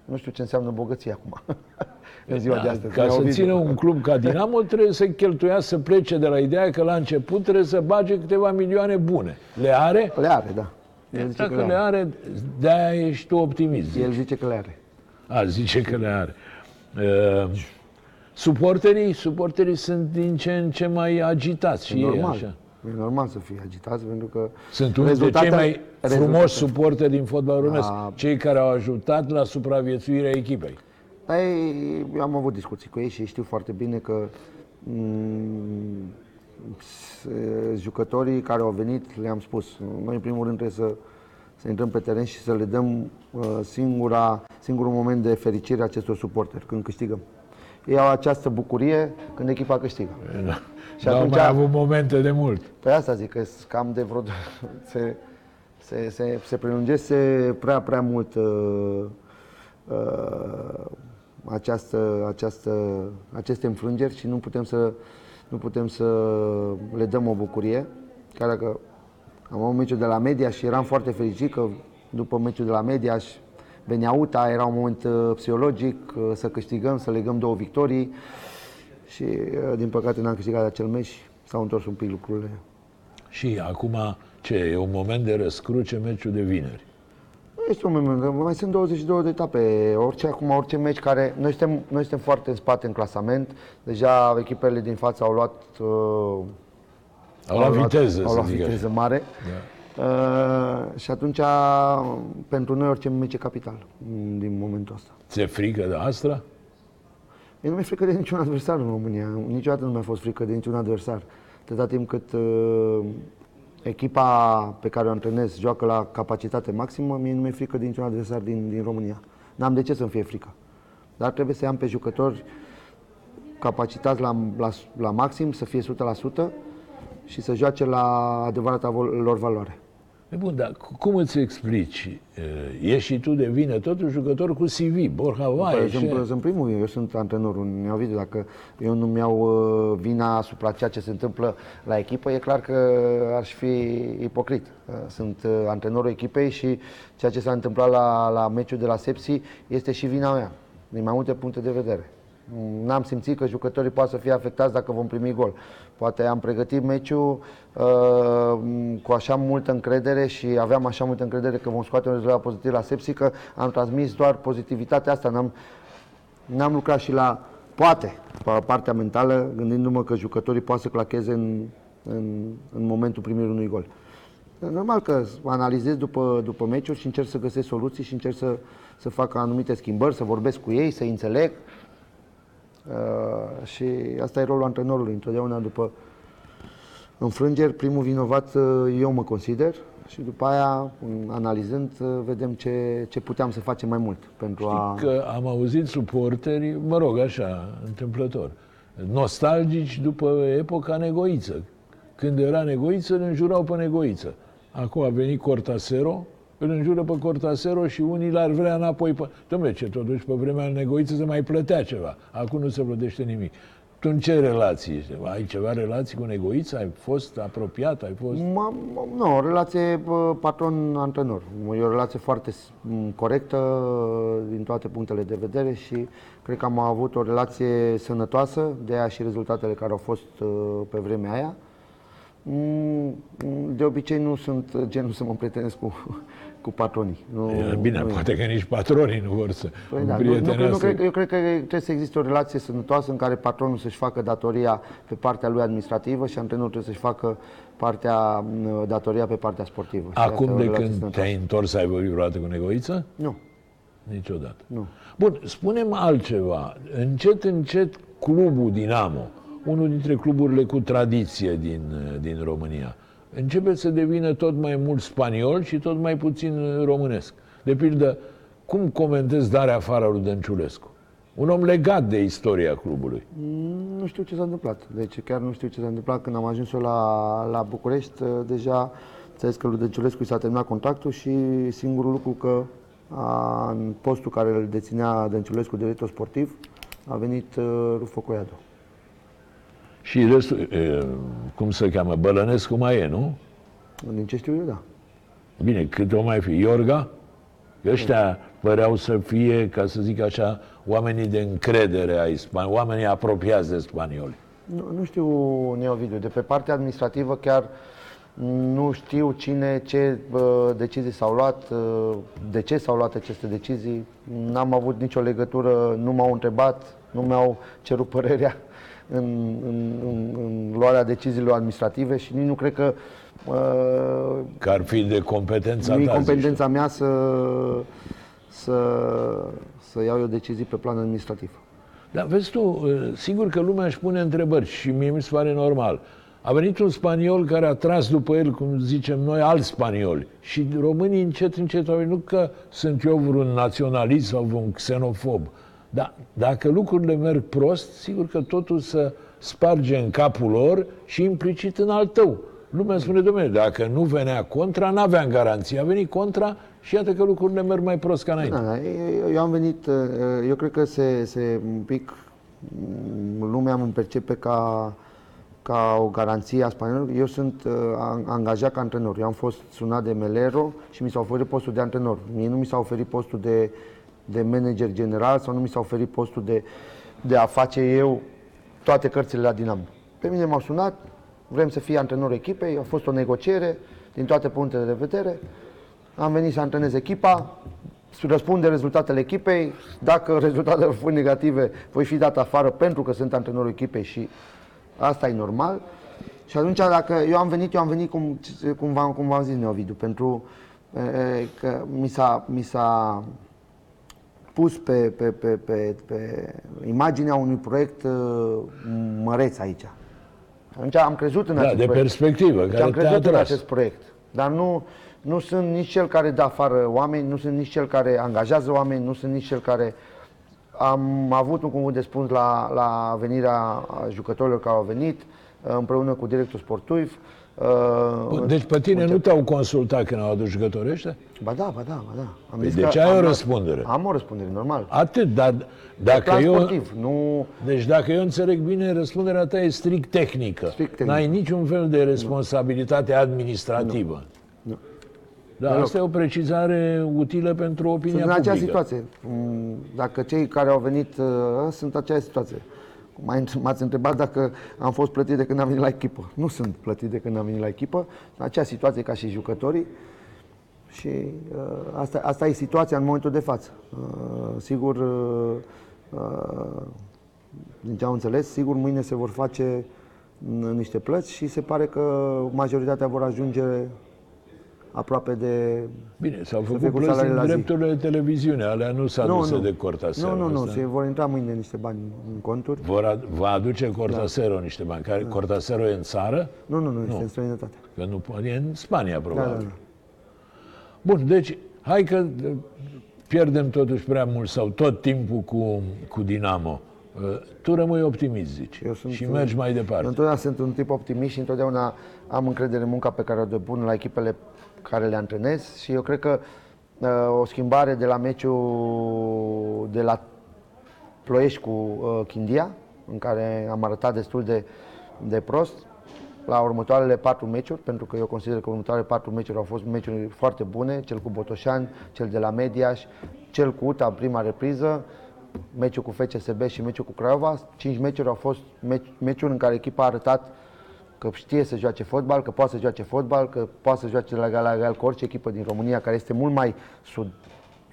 [SPEAKER 2] nu știu ce înseamnă bogăție acum, în ziua de
[SPEAKER 1] Da,
[SPEAKER 2] astăzi.
[SPEAKER 1] ca
[SPEAKER 2] Mi-a
[SPEAKER 1] să
[SPEAKER 2] Ovidiu.
[SPEAKER 1] țină un club ca Dinamo trebuie să cheltuia, să plece de la ideea că la început trebuie să bage câteva milioane bune. Le are?
[SPEAKER 2] Le are, da. El zice
[SPEAKER 1] Dacă
[SPEAKER 2] că
[SPEAKER 1] le are, de-aia ești tu optimist.
[SPEAKER 2] El zice că le are.
[SPEAKER 1] A, zice că le are. Uh, suporterii, suporterii sunt din ce în ce mai agitați și
[SPEAKER 2] E
[SPEAKER 1] ei,
[SPEAKER 2] normal.
[SPEAKER 1] așa.
[SPEAKER 2] E normal să fie agitați pentru că
[SPEAKER 1] Sunt unul dintre cei mai frumoși
[SPEAKER 2] rezultate-
[SPEAKER 1] suporteri din fotbal românesc,
[SPEAKER 2] Da.
[SPEAKER 1] cei care au ajutat la supraviețuirea echipei.
[SPEAKER 2] Dar ei, eu am avut discuții cu ei și ei știu foarte bine că m- s- jucătorii care au venit, le-am spus, noi în primul rând trebuie să, să intrăm pe teren și să le dăm uh, singura, singurul moment de fericire acestor suporteri, când câștigăm. Ei au această bucurie când echipa câștigă.
[SPEAKER 1] Da.
[SPEAKER 2] Și
[SPEAKER 1] N-au
[SPEAKER 2] atunci-
[SPEAKER 1] mai avut momente de mult.
[SPEAKER 2] Pe asta zic că s- cam de vreo... se, se, se, se prelungese prea, prea mult uh, uh, această, această, aceste înfrângeri și nu putem să, nu putem să le dăm o bucurie. Chiar dacă am avut meciul de la Media și eram foarte fericit că după meciul de la Media și Beniauta era un moment uh, psihologic, uh, să câștigăm, să legăm două victorii și uh, din păcate n-am câștigat acel meci și s-au întors un pic lucrurile.
[SPEAKER 1] Și acum, ce, e un moment de răscruce meciul de vineri.
[SPEAKER 2] Nu Este un moment, mai sunt 22 de etape. Orice acum, orice meci care... Noi suntem, noi suntem foarte în spate în clasament. Deja echipele din față au luat... Uh,
[SPEAKER 1] Au luat viteză,
[SPEAKER 2] au
[SPEAKER 1] să
[SPEAKER 2] luat
[SPEAKER 1] zic
[SPEAKER 2] viteză
[SPEAKER 1] așa.
[SPEAKER 2] mare. Uh, și atunci, pentru noi, orice meci e capital mm, din momentul ăsta.
[SPEAKER 1] Ți-e frică de asta?
[SPEAKER 2] Mie nu mi-e frică de niciun adversar în România. Niciodată nu mi-a fost frică de niciun adversar. Atâta timp cât uh, echipa pe care o antrenez joacă la capacitate maximă, mie nu mi-e frică de niciun adversar din, din România. N-am de ce să-mi fie frică. Dar trebuie să am pe jucători capacitați la, la, la maxim, să fie 100% și să joace la adevărata vol- lor valoare.
[SPEAKER 1] E bun, dar cu- cum îți explici? E, Ești și tu de vină, totul jucător cu CV, Borja
[SPEAKER 2] Păi,
[SPEAKER 1] Vaie.
[SPEAKER 2] sunt, sunt primul, eu sunt antrenorul. Mi-au văzut dacă eu nu mi-au uh, vina asupra ceea ce se întâmplă la echipă, e clar că aș fi ipocrit. Uh, Sunt uh, antrenorul echipei și ceea ce s-a întâmplat la, la meciul de la Sepsi este și vina mea, din mai multe puncte de vedere. Mm, N-am simțit că jucătorii poate să fie afectați dacă vom primi gol. Poate am pregătit meciul uh, cu așa multă încredere și aveam așa multă încredere că vom scoate un rezultat pozitiv la sepsi, că am transmis doar pozitivitatea asta. N-am, n-am lucrat și la, poate, pe partea mentală, gândindu-mă că jucătorii poate să clacheze în, în, în momentul primirii unui gol. Normal că analizez după, după meciuri și încerc să găsesc soluții și încerc să, să fac anumite schimbări, să vorbesc cu ei, să înțeleg. Uh, și asta e rolul antrenorului. Întotdeauna după înfrângeri, primul vinovat uh, eu mă consider și după aia, analizând, uh, vedem ce, ce puteam să facem mai mult pentru
[SPEAKER 1] Știi
[SPEAKER 2] a...
[SPEAKER 1] că am auzit suporteri, mă rog, așa, întâmplător, nostalgici după epoca Negoiță. Când era Negoiță, îl înjurau pe Negoiță. Acum a venit Cortasero, îl înjură pe Cortasero și unii l-ar vrea înapoi pe... Dom'le, ce totuși pe vremea Negoiță se mai plătea ceva. Acum nu se plătește nimic. Tu în ce relații ești? Ai ceva relații cu Negoiță? Ai fost apropiat? Ai fost...
[SPEAKER 2] Ma, ma, nu, o relație bă, patron-antrenor. E o relație foarte s- m, corectă din toate punctele de vedere și cred că am avut o relație sănătoasă, de aia și rezultatele care au fost uh, pe vremea aia. Mm, De obicei nu sunt genul să mă prietenesc cu, cu patronii. Nu,
[SPEAKER 1] Bine,
[SPEAKER 2] nu e.
[SPEAKER 1] poate că nici patronii nu vor să
[SPEAKER 2] Păi da, nu, nu, cred- nu,
[SPEAKER 1] împrietenească.
[SPEAKER 2] cred, eu cred că trebuie să existe o relație sănătoasă în care patronul să-și facă datoria pe partea lui administrativă și antrenorul trebuie să-și facă partea, m, datoria pe partea sportivă. Și asta e
[SPEAKER 1] Acum
[SPEAKER 2] o
[SPEAKER 1] de
[SPEAKER 2] relație
[SPEAKER 1] când
[SPEAKER 2] sănătoasă.
[SPEAKER 1] te-ai întors, ai vorbit vreodată cu Negoiță?
[SPEAKER 2] Nu.
[SPEAKER 1] Niciodată.
[SPEAKER 2] Nu.
[SPEAKER 1] Bun, spunem altceva. Încet, încet, clubul Dinamo, unul dintre cluburile cu tradiție din, din România, începe să devină tot mai mult spaniol și tot mai puțin românesc. De pildă, cum comentezi darea afară lui Dănciulescu? Un om legat de istoria clubului.
[SPEAKER 2] Nu știu ce s-a întâmplat. Deci chiar nu știu ce s-a întâmplat. Când am ajuns eu la, la București, uh, deja înțeles că lui Dănciulescu i s-a terminat contractul și singurul lucru că a, în postul care îl deținea Dănciulescu, director sportiv, a venit uh, Rufo Coiadu.
[SPEAKER 1] Și restul, e, cum se cheamă, Bălănescu mai e, nu?
[SPEAKER 2] Din ce știu eu, da.
[SPEAKER 1] Bine, cât o mai fi? Iorga? Ăștia păreau să fie, ca să zic așa, oamenii de încredere ai span- oamenii apropiați de spanioli.
[SPEAKER 2] Nu, nu știu, Neovidiu, de pe partea administrativă chiar nu știu cine, ce bă, decizii s-au luat, uh, de ce s-au luat aceste decizii. N-am avut nicio legătură, nu m-au întrebat, nu mi-au cerut părerea în, în, în, în luarea deciziilor administrative și nici nu cred că uh,
[SPEAKER 1] Că ar fi de competența
[SPEAKER 2] nu e
[SPEAKER 1] ta, zici tu.
[SPEAKER 2] competența mea să, să, să iau eu decizii pe plan administrativ.
[SPEAKER 1] Dar vezi tu, sigur că lumea își pune întrebări și mie mi se pare normal. A venit un spaniol care a tras după el, cum zicem noi, alți spanioli. Și românii încet, încet au venit. Nu că sunt eu vreun naționalist sau vreun xenofob. Dar dacă lucrurile merg prost, sigur că totul să sparge în capul lor și implicit în al tău. Lumea spune, domnule, dacă nu venea contra, n-aveam garanție. A venit contra și iată că lucrurile merg mai prost ca înainte.
[SPEAKER 2] Da, da, eu, eu am venit, uh, eu cred că se, se un pic, mm, lumea mă percepe ca, ca o garanție a spaniolului. Eu sunt uh, an- angajat ca antrenor. Eu am fost sunat de Melero și mi s-a oferit postul de antrenor. Mie nu mi s-a oferit postul de, de manager general sau nu mi s-a oferit postul de, de a face eu toate cărțile la Dinamo. Pe mine m-au sunat, vrem să fie antrenorul echipei, a fost o negociere din toate punctele de vedere. Am venit să antrenez echipa, să răspund de rezultatele echipei. Dacă rezultatele vor fi negative, voi fi dat afară pentru că sunt antrenorul echipei și asta e normal. Și atunci, dacă eu am venit, eu am venit cum, cum, v-am, cum v-am zis, Neovidiu, pentru e, e, că mi s-a, mi s-a pus pe, pe, pe, pe, pe imaginea unui proiect uh, măreț aici. Atunci am crezut în
[SPEAKER 1] Da,
[SPEAKER 2] acest
[SPEAKER 1] de
[SPEAKER 2] proiect.
[SPEAKER 1] perspectivă,
[SPEAKER 2] Deci
[SPEAKER 1] care
[SPEAKER 2] am
[SPEAKER 1] te-a
[SPEAKER 2] crezut în
[SPEAKER 1] atras.
[SPEAKER 2] acest proiect. Dar nu, nu sunt nici cel care dă afară oameni, nu sunt nici cel care angajează oameni, nu sunt nici cel care... Am avut un cuvânt de spus la, la venirea jucătorilor care au venit, împreună cu directorul sportiv.
[SPEAKER 1] Bun, Deci pe tine nu te-au consultat când au adus jucătorii ăștia?
[SPEAKER 2] Ba da, ba da, ba da. Am
[SPEAKER 1] Păi
[SPEAKER 2] zis
[SPEAKER 1] deci
[SPEAKER 2] că
[SPEAKER 1] ai o
[SPEAKER 2] am-
[SPEAKER 1] răspundere.
[SPEAKER 2] Am o răspundere, normal.
[SPEAKER 1] Atât, dar dacă
[SPEAKER 2] Plan
[SPEAKER 1] eu...
[SPEAKER 2] sportiv, nu...
[SPEAKER 1] Deci dacă eu înțeleg bine, răspunderea ta e strict tehnică.
[SPEAKER 2] Strict tehnică.
[SPEAKER 1] N-ai niciun fel de responsabilitate administrativă.
[SPEAKER 2] Nu.
[SPEAKER 1] Da, asta e o precizare utilă pentru opinia
[SPEAKER 2] Sunt în
[SPEAKER 1] publică.
[SPEAKER 2] aceeași situație. Mm, Dacă cei care au venit uh, sunt în aceeași situație. Mai- M-ați întrebat dacă am fost plătit de când am venit la echipă. Nu sunt plătit de când am venit la echipă. În acea situație ca și jucătorii. Și uh, asta, asta e situația în momentul de față. Uh, sigur, uh, uh, din ce am înțeles, sigur mâine se vor face n- niște plăți și se pare că majoritatea vor ajunge aproape de...
[SPEAKER 1] Bine, s-au
[SPEAKER 2] fie
[SPEAKER 1] făcut
[SPEAKER 2] cu
[SPEAKER 1] plăți
[SPEAKER 2] salariile
[SPEAKER 1] în
[SPEAKER 2] la zi.
[SPEAKER 1] drepturile de televiziune, alea nu s-a aduse de Cortasero.
[SPEAKER 2] Nu, nu, nu,
[SPEAKER 1] ăsta.
[SPEAKER 2] se vor intra mâine niște bani în conturi.
[SPEAKER 1] Vor ad- va aduce Cortasero niște bani. Care, Cortasero e în țară?
[SPEAKER 2] Nu, nu, nu, este în străinătate.
[SPEAKER 1] Că nu, e în Spania,
[SPEAKER 2] Da,
[SPEAKER 1] probabil.
[SPEAKER 2] da, da.
[SPEAKER 1] Bun, deci, hai că uh, pierdem totuși prea mult sau tot timpul cu, cu Dinamo. Uh, Tu rămâi optimist, zici,
[SPEAKER 2] Eu sunt,
[SPEAKER 1] și mergi mai
[SPEAKER 2] Eu
[SPEAKER 1] departe.
[SPEAKER 2] întotdeauna sunt un tip optimist și întotdeauna am încredere în munca pe care o depun la echipele care le antrenez și eu cred că uh, o schimbare de la meciul de la Ploiești cu uh, Chindia, în care am arătat destul de, de prost, la următoarele patru meciuri, pentru că eu consider că următoarele patru meciuri au fost meciuri foarte bune, cel cu Botoșani, cel de la Mediaș, cel cu UTA, prima repriză, meciul cu FCSB și meciul cu Craiova. Cinci meciuri au fost meci, meciuri în care echipa a arătat că știe să joace fotbal, că poate să joace fotbal, că poate să joace la egal, la egal cu orice echipă din România, care este mult mai sud,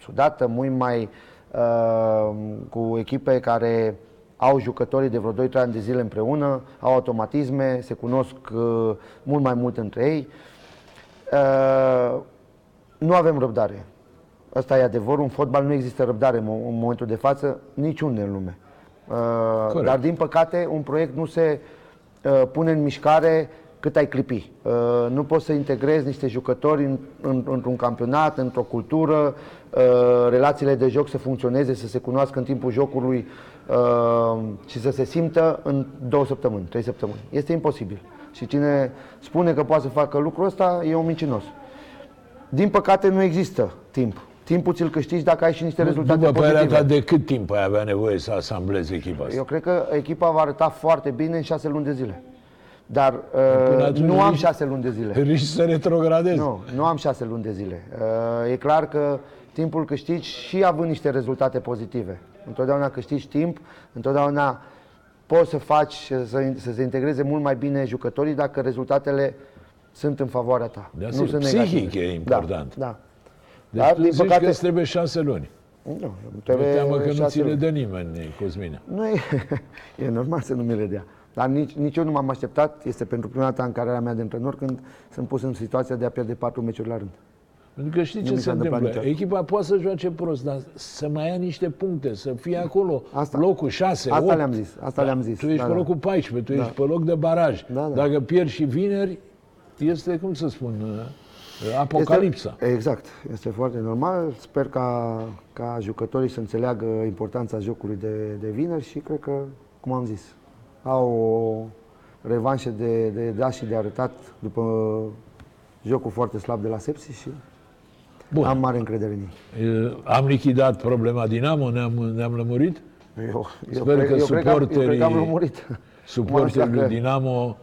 [SPEAKER 2] sudată, mult mai uh, cu echipe care au jucătorii de vreo 2-3 ani de zile împreună, au automatisme, se cunosc uh, mult mai mult între ei. Uh, nu avem răbdare. Asta e adevărul. În fotbal nu există răbdare în mo- în momentul de față, niciunde în lume. Uh,
[SPEAKER 1] Corect.
[SPEAKER 2] dar, din păcate, un proiect nu se uh, pune în mișcare cât ai clipi. Uh, nu poți să integrezi niște jucători în, în, într-un campionat, într-o cultură, uh, relațiile de joc să funcționeze, să se cunoască în timpul jocului uh, și să se simtă în două săptămâni, trei săptămâni. Este imposibil. Și cine spune că poate să facă lucrul ăsta e un mincinos. Din păcate nu există timp. Timpul ți-l câștigi dacă ai și niște rezultate
[SPEAKER 1] După părerea
[SPEAKER 2] pozitive.
[SPEAKER 1] ta, de cât timp ai avea nevoie să asamblezi echipa asta?
[SPEAKER 2] Eu cred că echipa va arăta foarte bine în șase luni de zile. Dar
[SPEAKER 1] Până
[SPEAKER 2] uh,
[SPEAKER 1] atunci
[SPEAKER 2] nu am
[SPEAKER 1] riști-
[SPEAKER 2] șase luni de zile.
[SPEAKER 1] Riști să retrogradezi.
[SPEAKER 2] Nu, nu am șase luni de zile. Uh, e clar că timpul câștigi și având niște rezultate pozitive. Întotdeauna câștigi timp, întotdeauna poți să faci să, să se integreze mult mai bine jucătorii dacă rezultatele sunt în favoarea ta.
[SPEAKER 1] Da,
[SPEAKER 2] nu
[SPEAKER 1] sigur.
[SPEAKER 2] sunt
[SPEAKER 1] Psihic
[SPEAKER 2] negative.
[SPEAKER 1] e important.
[SPEAKER 2] Da, da.
[SPEAKER 1] Deci
[SPEAKER 2] Dar,
[SPEAKER 1] tu
[SPEAKER 2] din
[SPEAKER 1] zici
[SPEAKER 2] păcate-
[SPEAKER 1] că îți trebuie șase luni.
[SPEAKER 2] Nu,
[SPEAKER 1] Mi
[SPEAKER 2] trebuie
[SPEAKER 1] teamă că nu
[SPEAKER 2] șase
[SPEAKER 1] ți le
[SPEAKER 2] luni.
[SPEAKER 1] dă nimeni, Cosmina.
[SPEAKER 2] Nu e, e normal să nu mi le dea. Dar nici, nici eu nu m-am așteptat. Este pentru prima dată în cariera mea de antrenor când sunt pus în situația de a pierde patru meciuri la rând.
[SPEAKER 1] Pentru că știi
[SPEAKER 2] Nu
[SPEAKER 1] ce
[SPEAKER 2] mi
[SPEAKER 1] se
[SPEAKER 2] s-a întâmplat
[SPEAKER 1] întâmplă?
[SPEAKER 2] niciodată.
[SPEAKER 1] Echipa poate să joace prost, dar să mai ia niște puncte, să fie acolo
[SPEAKER 2] Asta-
[SPEAKER 1] locul 6,
[SPEAKER 2] asta
[SPEAKER 1] 8.
[SPEAKER 2] le-am zis, asta le-am zis,
[SPEAKER 1] Tu ești
[SPEAKER 2] da,
[SPEAKER 1] pe
[SPEAKER 2] da.
[SPEAKER 1] locul 14, tu
[SPEAKER 2] Da.
[SPEAKER 1] ești pe loc de baraj.
[SPEAKER 2] Da, da.
[SPEAKER 1] Dacă pierzi și vineri, este, cum să spun, uh, apocalipsa.
[SPEAKER 2] Este, exact. Este foarte normal. Sper ca, ca jucătorii să înțeleagă importanța jocului de, de vineri și cred că, cum am zis, au o revanșă de, de dat și de arătat după jocul foarte slab de la Sepsi și
[SPEAKER 1] Bun.
[SPEAKER 2] am mare încredere în ei.
[SPEAKER 1] Uh, Am lichidat problema Dinamo, ne-am, ne-am lămurit?
[SPEAKER 2] Eu, eu,
[SPEAKER 1] Sper
[SPEAKER 2] cred,
[SPEAKER 1] că
[SPEAKER 2] eu, cred că am, eu cred că am
[SPEAKER 1] suporterii-
[SPEAKER 2] lămurit.
[SPEAKER 1] Suporterii
[SPEAKER 2] Acum,
[SPEAKER 1] lui
[SPEAKER 2] că-
[SPEAKER 1] Dinamo uh,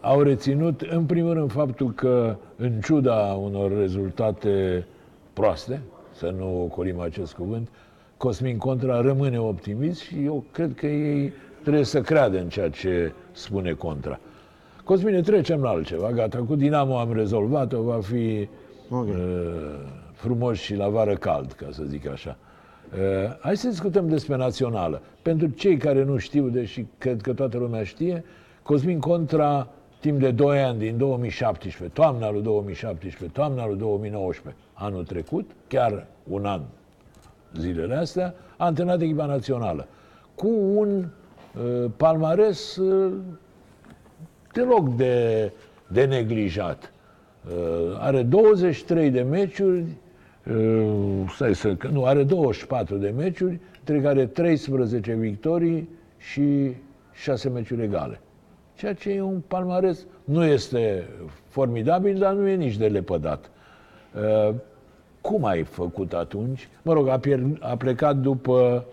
[SPEAKER 1] au reținut, în primul rând, faptul că, în ciuda unor rezultate proaste, să nu ocolim acest cuvânt, Cosmin Contra rămâne optimist și eu cred că ei trebuie să creadă în ceea ce spune Contra. Cosmine, trecem la altceva. Gata, cu Dinamo am rezolvat-o, va fi
[SPEAKER 2] Ok.
[SPEAKER 1] uh, frumos și la vară cald, ca să zic așa. Uh, hai să discutăm despre națională. Pentru cei care nu știu, deși cred că toată lumea știe, Cosmin Contra, timp de 2 ani, din 2017, toamna lui 2017, toamna lui 2019, anul trecut, chiar un an zilele astea, a antrenat echipa națională cu un uh, palmares uh, deloc de, de neglijat. Uh, are 23 de meciuri, uh, stai să, că- nu, are 24 de meciuri, între care 13 victorii și 6 meciuri egale. Ceea ce e un palmares, nu este formidabil, dar nu e nici de lepădat. Uh, cum ai făcut atunci? Mă rog, a, pierd, a plecat după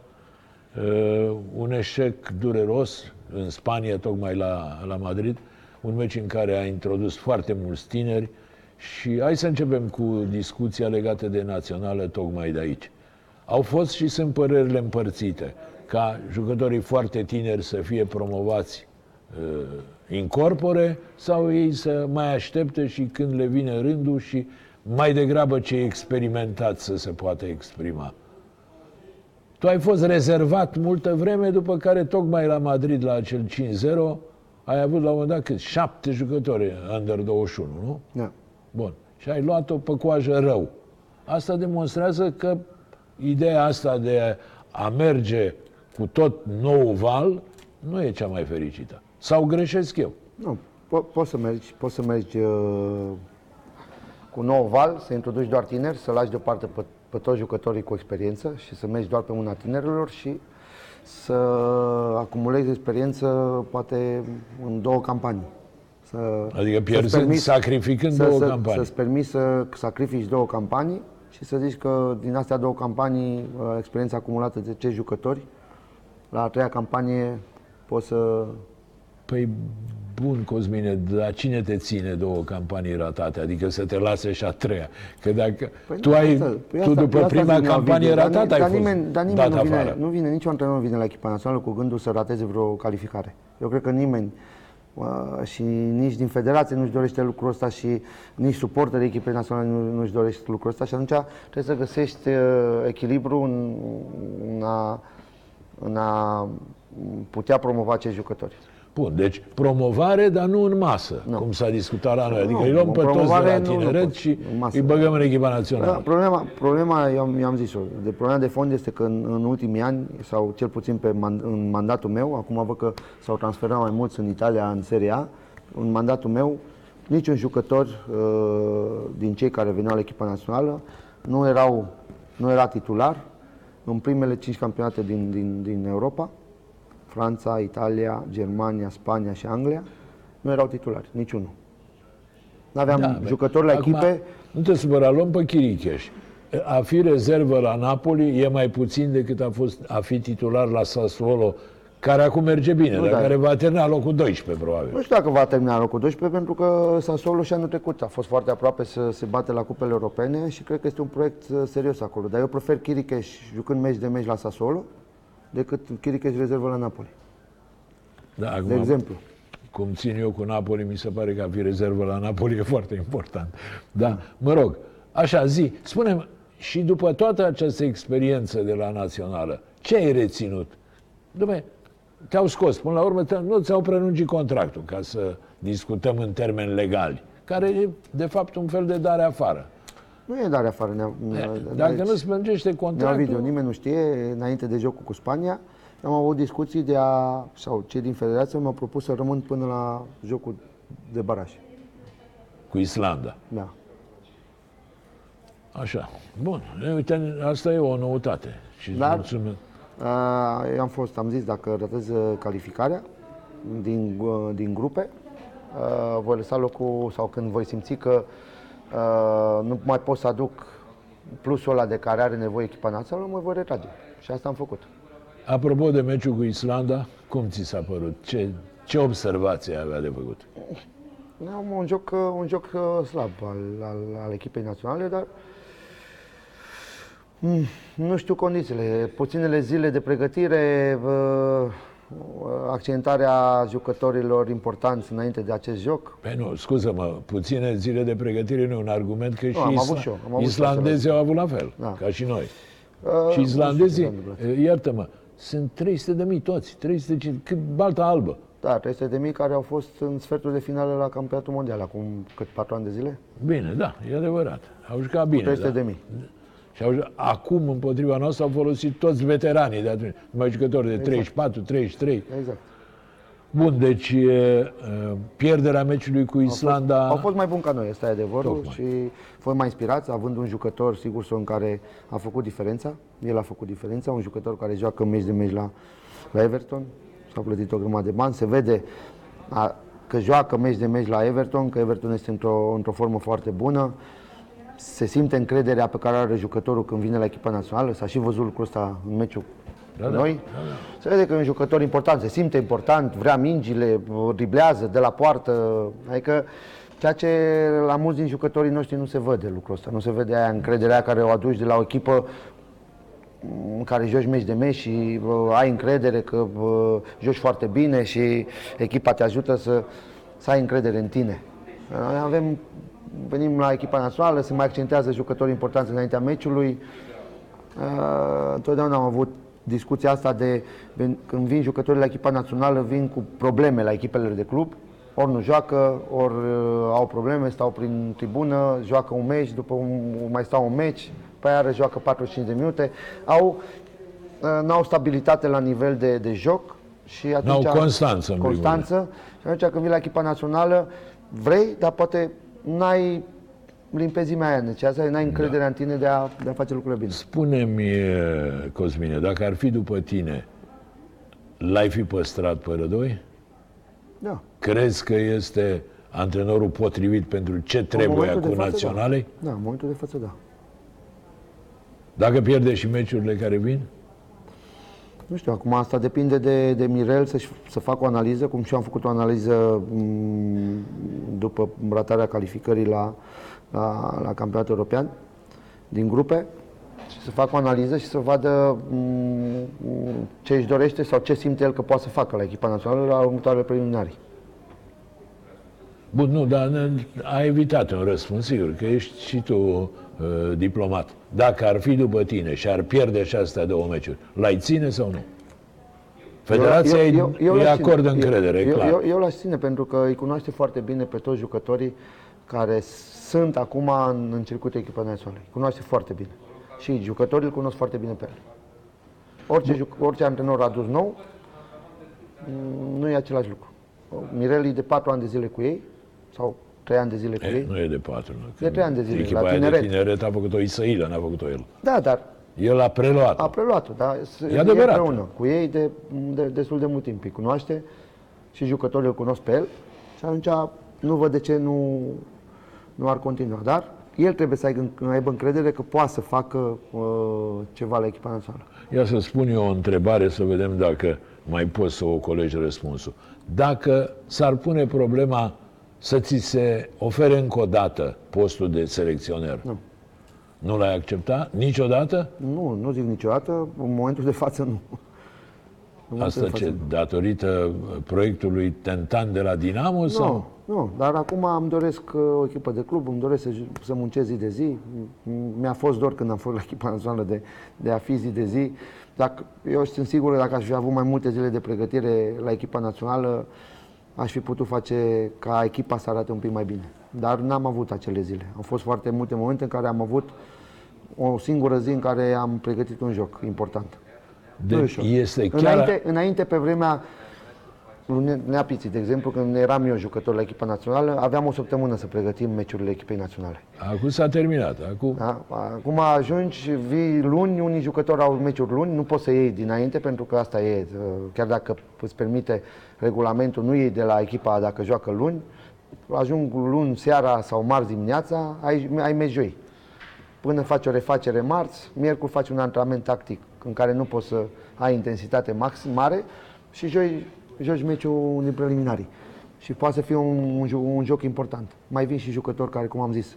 [SPEAKER 1] uh, un eșec dureros în Spania, tocmai la, la Madrid, un meci în care a introdus foarte mulți tineri și hai să începem cu discuția legată de națională tocmai de aici. Au fost și sunt părerile împărțite ca jucătorii foarte tineri să fie promovați uh, incorpore sau ei să mai aștepte și când le vine rândul și mai degrabă cei experimentați să se poată exprima. Tu ai fost rezervat multă vreme, după care tocmai la Madrid, la acel 5-0, ai avut la un moment dat cât? Șapte jucători under 21, nu?
[SPEAKER 2] Da.
[SPEAKER 1] Bun. Și ai luat-o pe coajă rău. Asta demonstrează că ideea asta de a merge cu tot nou val nu e cea mai fericită. Sau greșesc eu?
[SPEAKER 2] Nu, po- poți să mergi, poți să mergi uh, cu nou val, să introduci doar tineri, să lași deoparte pe, pe toți jucătorii cu experiență și să mergi doar pe una tinerilor și să acumulezi experiență poate în două campanii. Să,
[SPEAKER 1] Adică
[SPEAKER 2] să-ți
[SPEAKER 1] pierzând,
[SPEAKER 2] permiți-
[SPEAKER 1] sacrificând
[SPEAKER 2] să,
[SPEAKER 1] două
[SPEAKER 2] să,
[SPEAKER 1] campanii.
[SPEAKER 2] Să-ți permiți să sacrifici două campanii și să zici că din astea două campanii, uh, experiența acumulată de ce jucători, la a treia campanie poți să
[SPEAKER 1] Păi bun, Cosmine, dar cine te ține două campanii ratate? Adică să te lase și a treia. Că dacă
[SPEAKER 2] Păi
[SPEAKER 1] tu,
[SPEAKER 2] nu,
[SPEAKER 1] ai,
[SPEAKER 2] asta- păi
[SPEAKER 1] tu
[SPEAKER 2] asta-
[SPEAKER 1] după
[SPEAKER 2] asta
[SPEAKER 1] prima
[SPEAKER 2] zic,
[SPEAKER 1] campanie
[SPEAKER 2] Ovidiu, dar
[SPEAKER 1] ratată
[SPEAKER 2] ni-
[SPEAKER 1] ai
[SPEAKER 2] dar
[SPEAKER 1] fost
[SPEAKER 2] nimeni, dar
[SPEAKER 1] dat
[SPEAKER 2] nimeni nu,
[SPEAKER 1] afară.
[SPEAKER 2] vine, nu vine, niciun antrenor nu vine la echipa națională cu gândul să rateze vreo calificare. Eu cred că nimeni uh, și nici din federație nu-și dorește lucrul ăsta și nici suporterii echipei naționale nu, nu-și dorește lucrul ăsta și atunci trebuie să găsești uh, echilibru în, în, a, în a putea promova acești jucători.
[SPEAKER 1] Bun, deci promovare, dar nu în masă, cum s-a discutat la noi. Adică
[SPEAKER 2] Nu,
[SPEAKER 1] îi luăm
[SPEAKER 2] o
[SPEAKER 1] pe toți de
[SPEAKER 2] promovare
[SPEAKER 1] la
[SPEAKER 2] nu- nu
[SPEAKER 1] tineret
[SPEAKER 2] poți,
[SPEAKER 1] și
[SPEAKER 2] în masă.
[SPEAKER 1] îi băgăm în echipa
[SPEAKER 2] Da,
[SPEAKER 1] națională.
[SPEAKER 2] problema, problema eu, eu am zis-o, de problema de fond este că în, în ultimii ani, sau cel puțin pe man, în mandatul meu, acum văd că s-au transferat mai mulți în Italia, în Serie A, în mandatul meu, niciun jucător uh, din cei care veneau la echipa națională nu, erau, nu era titular în primele cinci campionate din, din, din Europa, Franța, Italia, Germania, Spania și Anglia, nu erau titulari, niciunul. Nu aveam
[SPEAKER 1] Da,
[SPEAKER 2] da,
[SPEAKER 1] bă.
[SPEAKER 2] jucători la
[SPEAKER 1] Acum,
[SPEAKER 2] echipe,
[SPEAKER 1] Nu te supăra, luăm pe Chiricheș. A fi rezervă la Napoli e mai puțin decât a fost a fi titular la Sassuolo, care acum merge bine,
[SPEAKER 2] Nu,
[SPEAKER 1] dar
[SPEAKER 2] da.
[SPEAKER 1] care va termina locul 12, probabil.
[SPEAKER 2] Nu știu dacă va termina locul 12, pentru că Sassuolo și anul trecut a fost foarte aproape să se bate la cupele europene și cred că este un proiect uh, serios acolo. Dar eu prefer Chiricheș jucând meci de meci la Sassuolo decât Chiricheș rezervă la Napoli,
[SPEAKER 1] Da, acum,
[SPEAKER 2] de exemplu.
[SPEAKER 1] cum țin eu cu Napoli, mi se pare că a fi rezervă la Napoli e foarte important. Da, mă rog, așa, zi, spune și după toată această experiență de la Națională, ce ai reținut? Dumne, te-au scos, până la urmă te, nu ți-au prelungit contractul, ca să discutăm în termeni legali, care e, de fapt, un fel de dare afară.
[SPEAKER 2] Nu e dare afară. Ne, ne,
[SPEAKER 1] Dacă
[SPEAKER 2] deci,
[SPEAKER 1] nu se plângește
[SPEAKER 2] ne-au
[SPEAKER 1] contractul,
[SPEAKER 2] video, nimeni nu știe, înainte de jocul cu Spania, am avut discuții de a, sau cei din federație mi-au propus să rămân până la jocul de baraj.
[SPEAKER 1] cu Islanda.
[SPEAKER 2] Da.
[SPEAKER 1] Așa. Bun. E, Uite, asta e o noutate. Și îți
[SPEAKER 2] Dar-
[SPEAKER 1] mulțumesc.
[SPEAKER 2] Uh, Eu am fost, am zis, dacă ratez uh, calificarea din, uh, din grupe, uh, voi lăsa locul sau când voi simți că uh, nu mai pot să aduc plusul ăla de care are nevoie echipa națională, mă voi retrage. Și asta am făcut.
[SPEAKER 1] Apropo de meciul cu Islanda, cum ți s-a părut? Ce, ce observație ai avea de făcut?
[SPEAKER 2] Am un joc, uh, un joc uh, slab al, al, al echipei naționale, dar mm, nu știu condițiile. Puținele zile de pregătire, uh, accentarea jucătorilor importanți înainte de acest joc.
[SPEAKER 1] Păi nu, scuză-mă, puține zile de pregătire nu e un argument că și
[SPEAKER 2] am avut și eu, am avut și
[SPEAKER 1] islandezii au avut la fel,
[SPEAKER 2] Da.
[SPEAKER 1] ca și noi.
[SPEAKER 2] Uh,
[SPEAKER 1] și
[SPEAKER 2] nu știu ce
[SPEAKER 1] islandezii,
[SPEAKER 2] s-a întâmplat.
[SPEAKER 1] eh, iartă-mă, sunt 300 de mii toți, 350, cât balta albă.
[SPEAKER 2] Da, 300 de mii care au fost în sfertul de finală la campionatul mondial acum cât 4 ani de zile?
[SPEAKER 1] Bine, da, e adevărat. Au jucat bine.
[SPEAKER 2] 300
[SPEAKER 1] da.
[SPEAKER 2] de mii.
[SPEAKER 1] Și au, jucat- acum, împotriva noastră, au folosit toți veteranii de atunci. Numai jucători de 34, 33.
[SPEAKER 2] Exact.
[SPEAKER 1] Bun, deci e, e, pierderea meciului cu Islanda...
[SPEAKER 2] Au fost mai buni ca noi, ăsta e adevărul
[SPEAKER 1] Tocmai.
[SPEAKER 2] și fost mai inspirați, având un jucător, sigur, în care a făcut diferența. El a făcut diferența, un jucător care joacă meci de meci la, la Everton. S-a plătit o grămadă de bani, se vede a, că joacă meci de meci la Everton, că Everton este într-o, într-o formă foarte bună. Se simte încrederea pe care o are jucătorul când vine la echipa națională. S-a și văzut lucrul ăsta în meciul
[SPEAKER 1] Da,
[SPEAKER 2] cu
[SPEAKER 1] da,
[SPEAKER 2] noi. Se vede că e un jucător important, se simte important, vrea mingile, driblează de la poartă. Adică ceea ce la mulți din jucătorii noștri nu se vede lucrul ăsta. Nu se vede aia încrederea care o aduci de la o echipă în care joci meci de meci și uh, ai încredere că uh, joci foarte bine și echipa te ajută să, să ai încredere în tine. Noi avem, venim la echipa națională, se mai accentează jucători importanți înaintea meciului. Uh, Întotdeauna am avut discuția asta de ven- când vin jucătorii la echipa națională, vin cu probleme la echipele de club. Ori nu joacă, ori uh, au probleme, stau prin tribună, joacă un meci, după un, mai stau un meci, pe aia joacă 45 de minute. Au, uh, n-au stabilitate la nivel de, de joc și atunci...
[SPEAKER 1] N-au constanță, în primul
[SPEAKER 2] Constanță. Și atunci când vii la echipa națională, vrei, dar poate n-ai limpezimea aia necesară, n-ai încrederea în tine de a, de a face lucrurile bine.
[SPEAKER 1] Spune-mi, e, Cosmine, dacă ar fi după tine, l-ai fi păstrat pe Rădoi?
[SPEAKER 2] Da.
[SPEAKER 1] Crezi că este antrenorul potrivit pentru ce trebuie
[SPEAKER 2] momentul de
[SPEAKER 1] cu
[SPEAKER 2] față,
[SPEAKER 1] naționalei?
[SPEAKER 2] Da, în momentul de față, da.
[SPEAKER 1] Dacă pierde și meciurile care vin?
[SPEAKER 2] Nu știu, acum asta depinde de, de Mirel să, să facă o analiză, cum și eu am făcut o analiză m, după ratarea calificării la, la, la campionatul european din grupe și să facă o analiză și să vadă m, ce își dorește sau ce simte el că poate să facă la echipa națională la următoarele preliminarii.
[SPEAKER 1] Bun, nu, dar ne- ai evitat un răspuns, sigur, că ești și tu uh, diplomat. Dacă ar fi după tine și ar pierde și astea două meciuri, l-ai ține sau nu? Federația îi- îi
[SPEAKER 2] l-aș
[SPEAKER 1] acordă
[SPEAKER 2] ține.
[SPEAKER 1] încredere,
[SPEAKER 2] eu,
[SPEAKER 1] clar.
[SPEAKER 2] Eu, eu l-aș ține pentru că îi cunoaște foarte bine pe toți jucătorii care sunt acum în, în circuitul echipei naționale. Îi cunoaște foarte bine. Și jucătorii îl cunosc foarte bine pe el. Orice, juc, orice antrenor adus nou, m, nu e același lucru. Mirel e de patru ani de zile cu ei, sau trei ani de zile cu
[SPEAKER 1] E,
[SPEAKER 2] ei.
[SPEAKER 1] nu e de patru. Nu.
[SPEAKER 2] De trei ani de zile,
[SPEAKER 1] Echipa
[SPEAKER 2] la
[SPEAKER 1] aia
[SPEAKER 2] tineret.
[SPEAKER 1] de tineret a făcut-o Isaila, n-a făcut-o el.
[SPEAKER 2] Da, dar
[SPEAKER 1] El a preluat
[SPEAKER 2] A preluat-o, dar s-
[SPEAKER 1] E adevărat.
[SPEAKER 2] împreună cu ei de, de, destul de mult timp. Îi cunoaște și jucătorii îl cunosc pe el și atunci nu văd de ce nu, nu ar continua. Dar el trebuie să aibă, aibă încredere că poate să facă uh, ceva la echipa națională.
[SPEAKER 1] Ia să spun eu o întrebare să vedem dacă mai poți să o colegi răspunsul. Dacă s-ar pune problema să ți se ofere încă o dată postul de selecționer,
[SPEAKER 2] Nu.
[SPEAKER 1] nu l-ai accepta niciodată?
[SPEAKER 2] Nu, nu zic niciodată, în momentul de față nu. În momentul
[SPEAKER 1] Asta
[SPEAKER 2] de față
[SPEAKER 1] ce,
[SPEAKER 2] nu.
[SPEAKER 1] datorită proiectului Tentan de la Dinamo? Sau?
[SPEAKER 2] Nu, nu, dar acum îmi doresc uh, o echipă de club, îmi doresc să, ju- să muncesc zi de zi. M- Mi-a fost dor când am fost la echipa națională de, de a fi zi de zi. Dacă, eu sunt sigur că dacă aș fi avut mai multe zile de pregătire la echipa națională, aș fi putut face ca echipa să arate un pic mai bine. Dar n-am avut acele zile. Au fost foarte multe momente în care am avut o singură zi în care am pregătit un joc important. Nu e
[SPEAKER 1] Deci
[SPEAKER 2] ușor.
[SPEAKER 1] este chiar...
[SPEAKER 2] Înainte, înainte, pe vremea lui Ne- Neapiții, de exemplu, când eram eu jucător la echipa națională, aveam o săptămână să pregătim meciurile echipei naționale.
[SPEAKER 1] Acum s-a terminat. Acum
[SPEAKER 2] Da? Acum ajungi și vii luni, unii jucători au meciuri luni, nu poți să iei dinainte, pentru că asta e, uh, chiar dacă îți permite regulamentul, nu iei de la echipa dacă joacă luni, ajung luni seara sau marți dimineața, ai, ai meci joi. Până faci o refacere marți, miercuri faci un antrenament tactic în care nu poți să ai intensitate maxim mare și joi joci meciul din preliminarii. Și poate să fie un, un, jo- un joc important. Mai vin și jucători care, cum am zis,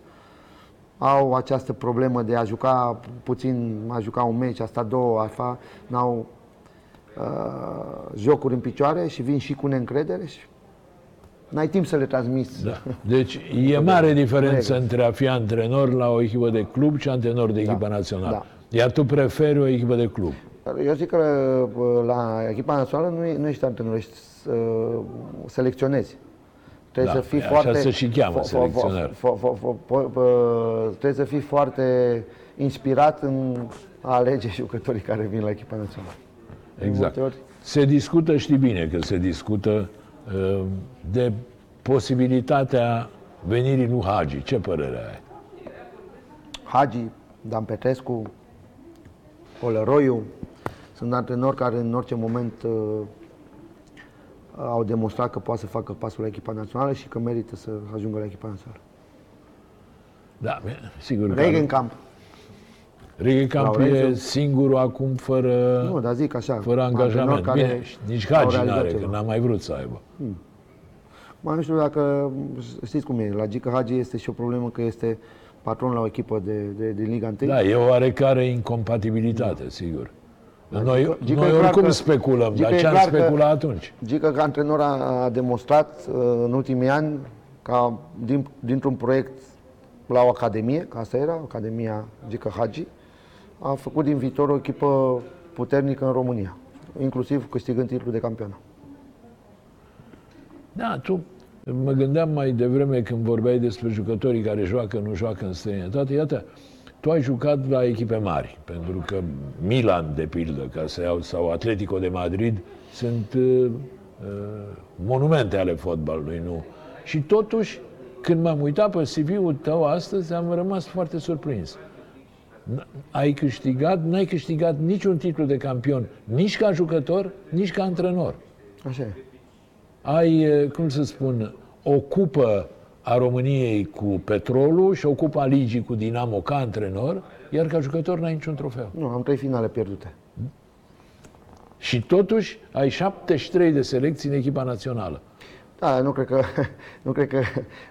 [SPEAKER 2] au această problemă de a juca puțin, a juca un meci, a sta două, a fa, n-au uh, jocuri în picioare și vin și cu neîncredere și n-ai timp să le transmiți.
[SPEAKER 1] Da. Deci e mare diferență
[SPEAKER 2] Corect.
[SPEAKER 1] între a fi antrenor la o echipă de club și antrenor de echipa națională.
[SPEAKER 2] da.
[SPEAKER 1] Iar tu preferi o echipă de club.
[SPEAKER 2] Eu zic că uh, la echipa națională nu, e- nu ești antrenor, ești uh, selecționezi. Trebuie
[SPEAKER 1] Da,
[SPEAKER 2] să fii
[SPEAKER 1] păi
[SPEAKER 2] foarte...
[SPEAKER 1] așa se și cheamă,
[SPEAKER 2] fo- fo-
[SPEAKER 1] selecționer.
[SPEAKER 2] fo- fo- fo- fo- uh, Trebuie să fii foarte inspirat în a alege jucătorii care vin la echipa națională. De
[SPEAKER 1] Exact.
[SPEAKER 2] multe ori,
[SPEAKER 1] Se discută, știi bine că se discută uh, de posibilitatea venirii lui Hagi. Ce părere ai?
[SPEAKER 2] Hagi, Dan Petrescu, Olăroiu, sunt antrenori care în orice moment uh, au demonstrat că poate să facă pasul la echipa națională și că merită să ajungă la echipa națională.
[SPEAKER 1] Da, bine, sigur că
[SPEAKER 2] Regenkamp,
[SPEAKER 1] Regenkamp e
[SPEAKER 2] Laurențiu.
[SPEAKER 1] singurul acum fără,
[SPEAKER 2] nu, dar zic așa,
[SPEAKER 1] fără
[SPEAKER 2] antrenori
[SPEAKER 1] angajament.
[SPEAKER 2] care
[SPEAKER 1] Bine, și nici
[SPEAKER 2] au
[SPEAKER 1] Hagi
[SPEAKER 2] realizat
[SPEAKER 1] n-are,
[SPEAKER 2] ceva.
[SPEAKER 1] că n-a mai vrut să aibă.
[SPEAKER 2] Mai nu știu dacă știți cum e, la Gica Hagi este și o problemă că este patron la o echipă de, de, din Liga 1.
[SPEAKER 1] Da, e o oarecare incompatibilitate, sigur. Noi,
[SPEAKER 2] Gică- Gică
[SPEAKER 1] noi
[SPEAKER 2] e clar
[SPEAKER 1] oricum
[SPEAKER 2] că-
[SPEAKER 1] speculăm,
[SPEAKER 2] Gică
[SPEAKER 1] dar
[SPEAKER 2] e
[SPEAKER 1] ce am
[SPEAKER 2] clar că-
[SPEAKER 1] speculat atunci?
[SPEAKER 2] Gică ca antrenor a, a demonstrat uh, în ultimii ani ca din, dintr-un proiect la o academie, că asta era, Academia Gică Hagi, a făcut din viitor o echipă puternică în România, inclusiv câștigând titlul de campion.
[SPEAKER 1] Da, tu mă gândeam mai devreme când vorbeai despre jucătorii care joacă, nu joacă în străinătate. Iată, tu ai jucat la echipe mari, pentru că Milan, de pildă, ca să iau, sau Atletico de Madrid, sunt uh, uh, monumente ale fotbalului, nu? Și totuși, când m-am uitat pe CV-ul tău astăzi, am rămas foarte surprins. N- Ai câștigat, n-ai câștigat niciun titlu de campion, nici ca jucător, nici ca antrenor
[SPEAKER 2] Așa e.
[SPEAKER 1] ai, eh, cum să spun, o cupă a României cu Petrolul și o cupă a Ligii cu Dinamo ca antrenor, iar ca jucător n-ai niciun trofeu.
[SPEAKER 2] Nu, am trei finale pierdute.
[SPEAKER 1] Și totuși ai 73 de selecții în echipa națională.
[SPEAKER 2] Da, nu cred că, nu cred că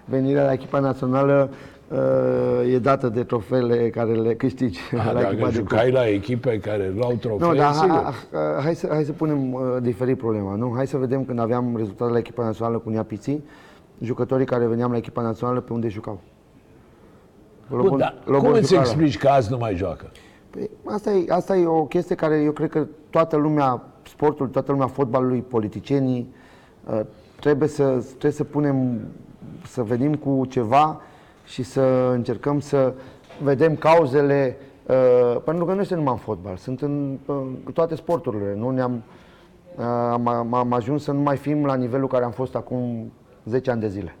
[SPEAKER 2] venirea la echipa națională uh, e dată de trofeele care le câștigi
[SPEAKER 1] Ah,
[SPEAKER 2] la echipa
[SPEAKER 1] dacă
[SPEAKER 2] de
[SPEAKER 1] jucai la echipe care luau trofee,
[SPEAKER 2] Nu, dar
[SPEAKER 1] sigur.
[SPEAKER 2] ha- ha- hai, să, hai să punem uh, diferit problema. Nu? Hai să vedem când aveam rezultatele la echipa națională cu Neapiții, jucătorii care veneam la echipa națională pe unde jucau.
[SPEAKER 1] Bun, dar cum îți explici că azi nu mai joacă?
[SPEAKER 2] Păi, asta, e, asta e o chestie care eu cred că toată lumea, sportul, toată lumea fotbalului, politicienii, uh, trebuie să, trebuie să punem, să venim cu ceva și să încercăm să vedem cauzele, uh, pentru că nu este numai în fotbal, sunt în, în toate sporturile. Nu ne-am, uh, am, am, am ajuns să nu mai fim la nivelul care am fost acum 10 ani de zile.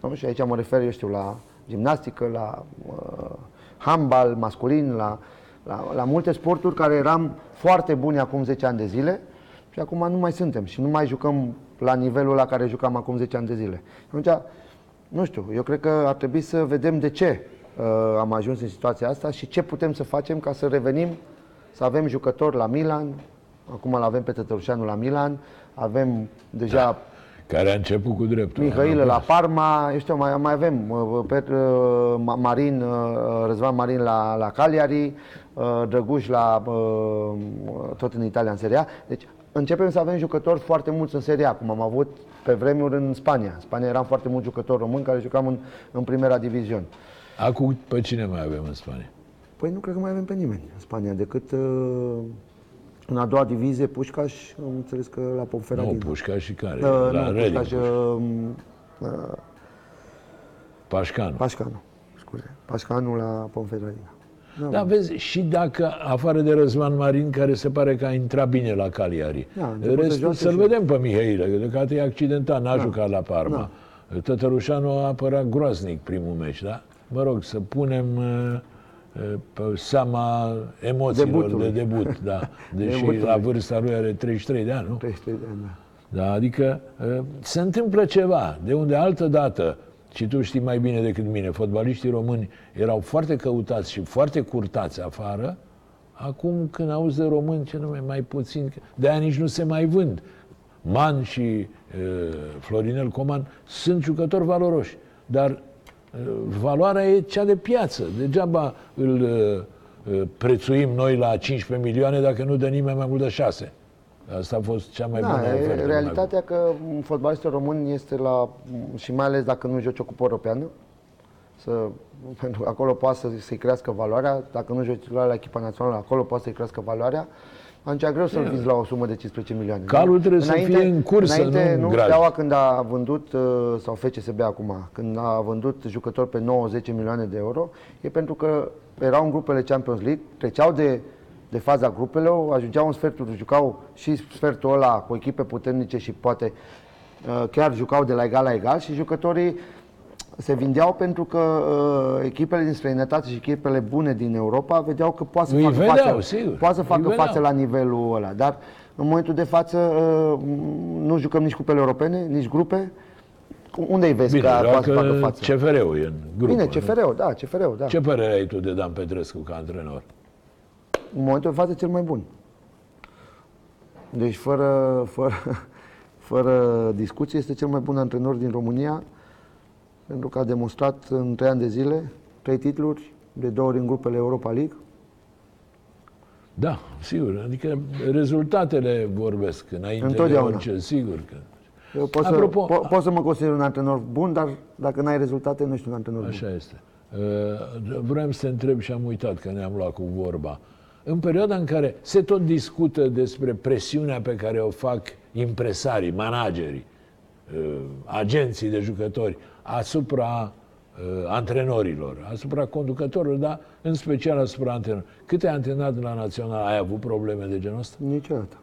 [SPEAKER 2] Nu? Și aici mă refer, eu știu, la gimnastică, la uh, handbal masculin, la, la, la multe sporturi care eram foarte buni acum 10 ani de zile și acum nu mai suntem și nu mai jucăm la nivelul la care jucam acum 10 ani de zile. Atunci, nu știu, eu cred că ar trebui să vedem de ce uh, am ajuns în situația asta și ce putem să facem ca să revenim, să avem jucători la Milan, acum îl avem pe Tătărușanu la Milan, avem deja
[SPEAKER 1] Care a început cu dreptul.
[SPEAKER 2] Mihail la Parma, eu știu, mai, mai avem uh, Pet, uh, Ma- Marin, uh, Răzvan Marin la, la Cagliari, uh, Drăguș la, uh, tot în Italia, în Serie A. Deci începem să avem jucători foarte mulți în Serie A, cum am avut pe vremuri în Spania. În Spania eram foarte mulți jucători români care jucam în, în primera divizion.
[SPEAKER 1] Acum pe cine mai avem în Spania?
[SPEAKER 2] Păi nu cred că mai avem pe nimeni în Spania, decât uh, în a doua divizie, Pușcaș, am înțeles că la
[SPEAKER 1] Nu,
[SPEAKER 2] Ponferradina.
[SPEAKER 1] Pușcaș și care?
[SPEAKER 2] Uh,
[SPEAKER 1] la
[SPEAKER 2] nu,
[SPEAKER 1] Reading.
[SPEAKER 2] Pușcaș, uh, uh,
[SPEAKER 1] Pașcanu.
[SPEAKER 2] Pașcanu, scuze. Pașcanu la Ponferradina. Da,
[SPEAKER 1] Da, vezi, și dacă, afară de Răzvan Marin, care se pare că a intrat bine la Cagliari,
[SPEAKER 2] Da, a început să
[SPEAKER 1] restul
[SPEAKER 2] joace
[SPEAKER 1] să-l
[SPEAKER 2] și-
[SPEAKER 1] vedem pe Mihailă, că deocamdată e accidentat, n-a jucat la Parma. Tătărușanu a apărat groaznic primul meci, da? Mă rog, să punem uh, uh, pe seama emoțiilor
[SPEAKER 2] Debutului.
[SPEAKER 1] de debut, da. Deși
[SPEAKER 2] Debutului.
[SPEAKER 1] la vârsta lui are 33 de ani, nu?
[SPEAKER 2] 33 de ani, da.
[SPEAKER 1] Da, adică uh, se întâmplă ceva, de unde altă dată, și tu știi mai bine decât mine, fotbaliștii români erau foarte căutați și foarte curtați afară, acum când auzi de români, ce nume, mai puțin, de aia nici nu se mai vând. Man și uh, Florinel Coman sunt jucători valoroși, dar uh, valoarea e cea de piață. Degeaba îl uh, uh, prețuim noi la 15 milioane dacă nu dă nimeni mai mult de 6. Asta a fost cea mai bună
[SPEAKER 2] Da,
[SPEAKER 1] ofertă.
[SPEAKER 2] e
[SPEAKER 1] până
[SPEAKER 2] realitatea că fotbalistul român este la, și mai ales dacă nu joci o cupă europeană, să, pentru că acolo poate să, să-i crească valoarea, dacă nu joci titular la echipa națională, acolo poate să-i crească valoarea, atunci e greu să-l vizi la o sumă de 15 milioane.
[SPEAKER 1] Calul trebuie să fie în cursă,
[SPEAKER 2] înainte,
[SPEAKER 1] nu în
[SPEAKER 2] nu
[SPEAKER 1] graj.
[SPEAKER 2] Steaua când a vândut, uh, sau FCSB acum, când a vândut jucători pe 9-10 milioane de euro, e pentru că erau în grupele Champions League, treceau de, de faza grupelor, ajungeau în sfertul, jucau și sfertul ăla cu echipe puternice și poate uh, chiar jucau de la egal la egal și jucătorii se vindeau pentru că uh, echipele din străinătate și echipele bune din Europa vedeau că poate să
[SPEAKER 1] Îi
[SPEAKER 2] facă
[SPEAKER 1] vedeau,
[SPEAKER 2] față,
[SPEAKER 1] sigur.
[SPEAKER 2] poate să
[SPEAKER 1] Îi
[SPEAKER 2] facă
[SPEAKER 1] vedeau.
[SPEAKER 2] față la nivelul ăla. Dar în momentul de față uh, nu jucăm nici cupele europene, nici grupe. Unde îi vezi
[SPEAKER 1] Bine,
[SPEAKER 2] că poate să facă
[SPEAKER 1] joacă
[SPEAKER 2] față?
[SPEAKER 1] CFR-ul e în grup.
[SPEAKER 2] Bine, CFR-ul, da, CFR-ul, da.
[SPEAKER 1] Ce părere ai tu de Dan Petrescu ca antrenor?
[SPEAKER 2] În momentul de față cel mai bun. Deci fără, fără, fără discuție este cel mai bun antrenor din România pentru că a demonstrat în trei ani de zile trei titluri, de două ori în grupele Europa League.
[SPEAKER 1] Da, sigur. Adică rezultatele vorbesc înainte
[SPEAKER 2] Întotdeauna.
[SPEAKER 1] de orice, sigur că...
[SPEAKER 2] Eu pot,
[SPEAKER 1] Apropo,
[SPEAKER 2] să, po- pot să mă consider un antrenor bun, dar dacă n-ai rezultate, nu ești un antrenor bun.
[SPEAKER 1] Așa este. Uh, Vreau să te întreb și am uitat că ne-am luat cu vorba. În perioada în care se tot discută despre presiunea pe care o fac impresarii, managerii, uh, agenții de jucători asupra uh, antrenorilor, asupra conducătorilor, dar în special asupra antrenorilor. Cât ai antrenat la Național, ai avut probleme de genul ăsta?
[SPEAKER 2] Niciodată.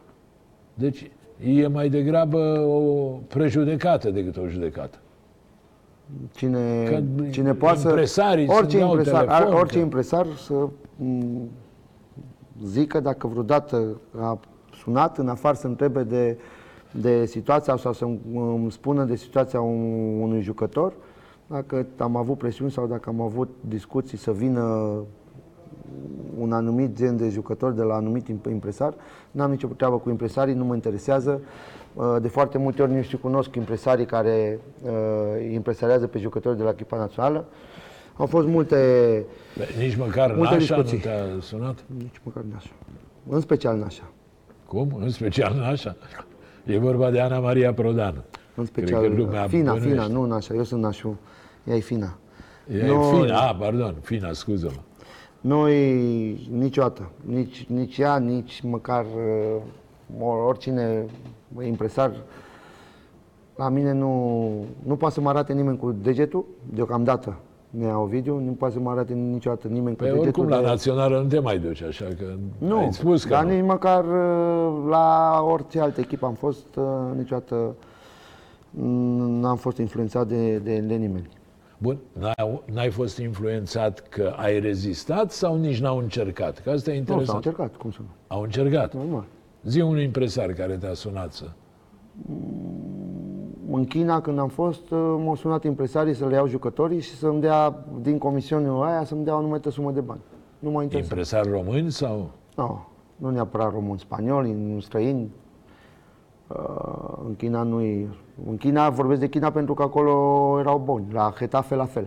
[SPEAKER 1] Deci e mai degrabă o prejudecată decât o judecată.
[SPEAKER 2] Cine,
[SPEAKER 1] Că
[SPEAKER 2] cine poate să...
[SPEAKER 1] impresarii îți
[SPEAKER 2] Orice
[SPEAKER 1] dau
[SPEAKER 2] impresar,
[SPEAKER 1] telefon,
[SPEAKER 2] ar- orice
[SPEAKER 1] că-
[SPEAKER 2] impresar să m, zică dacă vreodată a sunat în afară să întrebe de, de situația sau să îmi spună de situația un- unui jucător, dacă am avut presiuni sau dacă am avut discuții să vină un anumit gen de jucător de la anumit imp- impresar. N-am nicio treabă cu impresarii, nu mă interesează. Uh, De foarte multe ori nici și cunosc impresarii care uh, impresariază pe jucători de la echipa națională. Au fost multe,
[SPEAKER 1] Bă, Nici măcar
[SPEAKER 2] Multe
[SPEAKER 1] Nașa nu
[SPEAKER 2] discuții.
[SPEAKER 1] te-a sunat?
[SPEAKER 2] nici măcar Nașa. În special Nașa.
[SPEAKER 1] Cum? În special Nașa? E vorba de Ana Maria Prodan.
[SPEAKER 2] În
[SPEAKER 1] Cred
[SPEAKER 2] special
[SPEAKER 1] că lumea
[SPEAKER 2] Fina,
[SPEAKER 1] bănuiește.
[SPEAKER 2] Fina, nu Nașa, eu sunt Nașu. Ea e Fina.
[SPEAKER 1] E
[SPEAKER 2] Noi-
[SPEAKER 1] Fina, a, pardon, Fina, scuză-mă.
[SPEAKER 2] Noi niciodată, nici, nici ea, nici măcar uh, oricine impresar, la mine nu, nu poate să mă arate nimeni cu degetul, deocamdată, Nea Ovidiu, nu poate să mă arate niciodată nimeni
[SPEAKER 1] Păi
[SPEAKER 2] cu degetul.
[SPEAKER 1] oricum la
[SPEAKER 2] de-
[SPEAKER 1] națională nu te mai duci, așa că
[SPEAKER 2] nu,
[SPEAKER 1] ai spus că
[SPEAKER 2] dar
[SPEAKER 1] nu.
[SPEAKER 2] nici măcar uh, la orice altă echipă am fost, uh, niciodată mm, n-am fost influențat de, de, de nimeni.
[SPEAKER 1] Bun, n-ai, n-ai fost influențat că ai rezistat sau nici n-au încercat? Că asta e
[SPEAKER 2] Nu, s-au
[SPEAKER 1] interesant.
[SPEAKER 2] încercat, cum să nu?
[SPEAKER 1] Au încercat.
[SPEAKER 2] Normal.
[SPEAKER 1] Zi un impresar care te-a sunat să...
[SPEAKER 2] În China, când am fost, uh, m-au sunat impresarii să le iau jucătorii și să-mi dea, din comisiunea aia, să-mi dea o anumită sumă de bani. Nu m-a interesat.
[SPEAKER 1] Impresar români sau...
[SPEAKER 2] Nu, nu neapărat români, spanioli, nu străini. Uh, În China nu În China, vorbesc de China pentru că acolo erau buni. La Getafe la fel.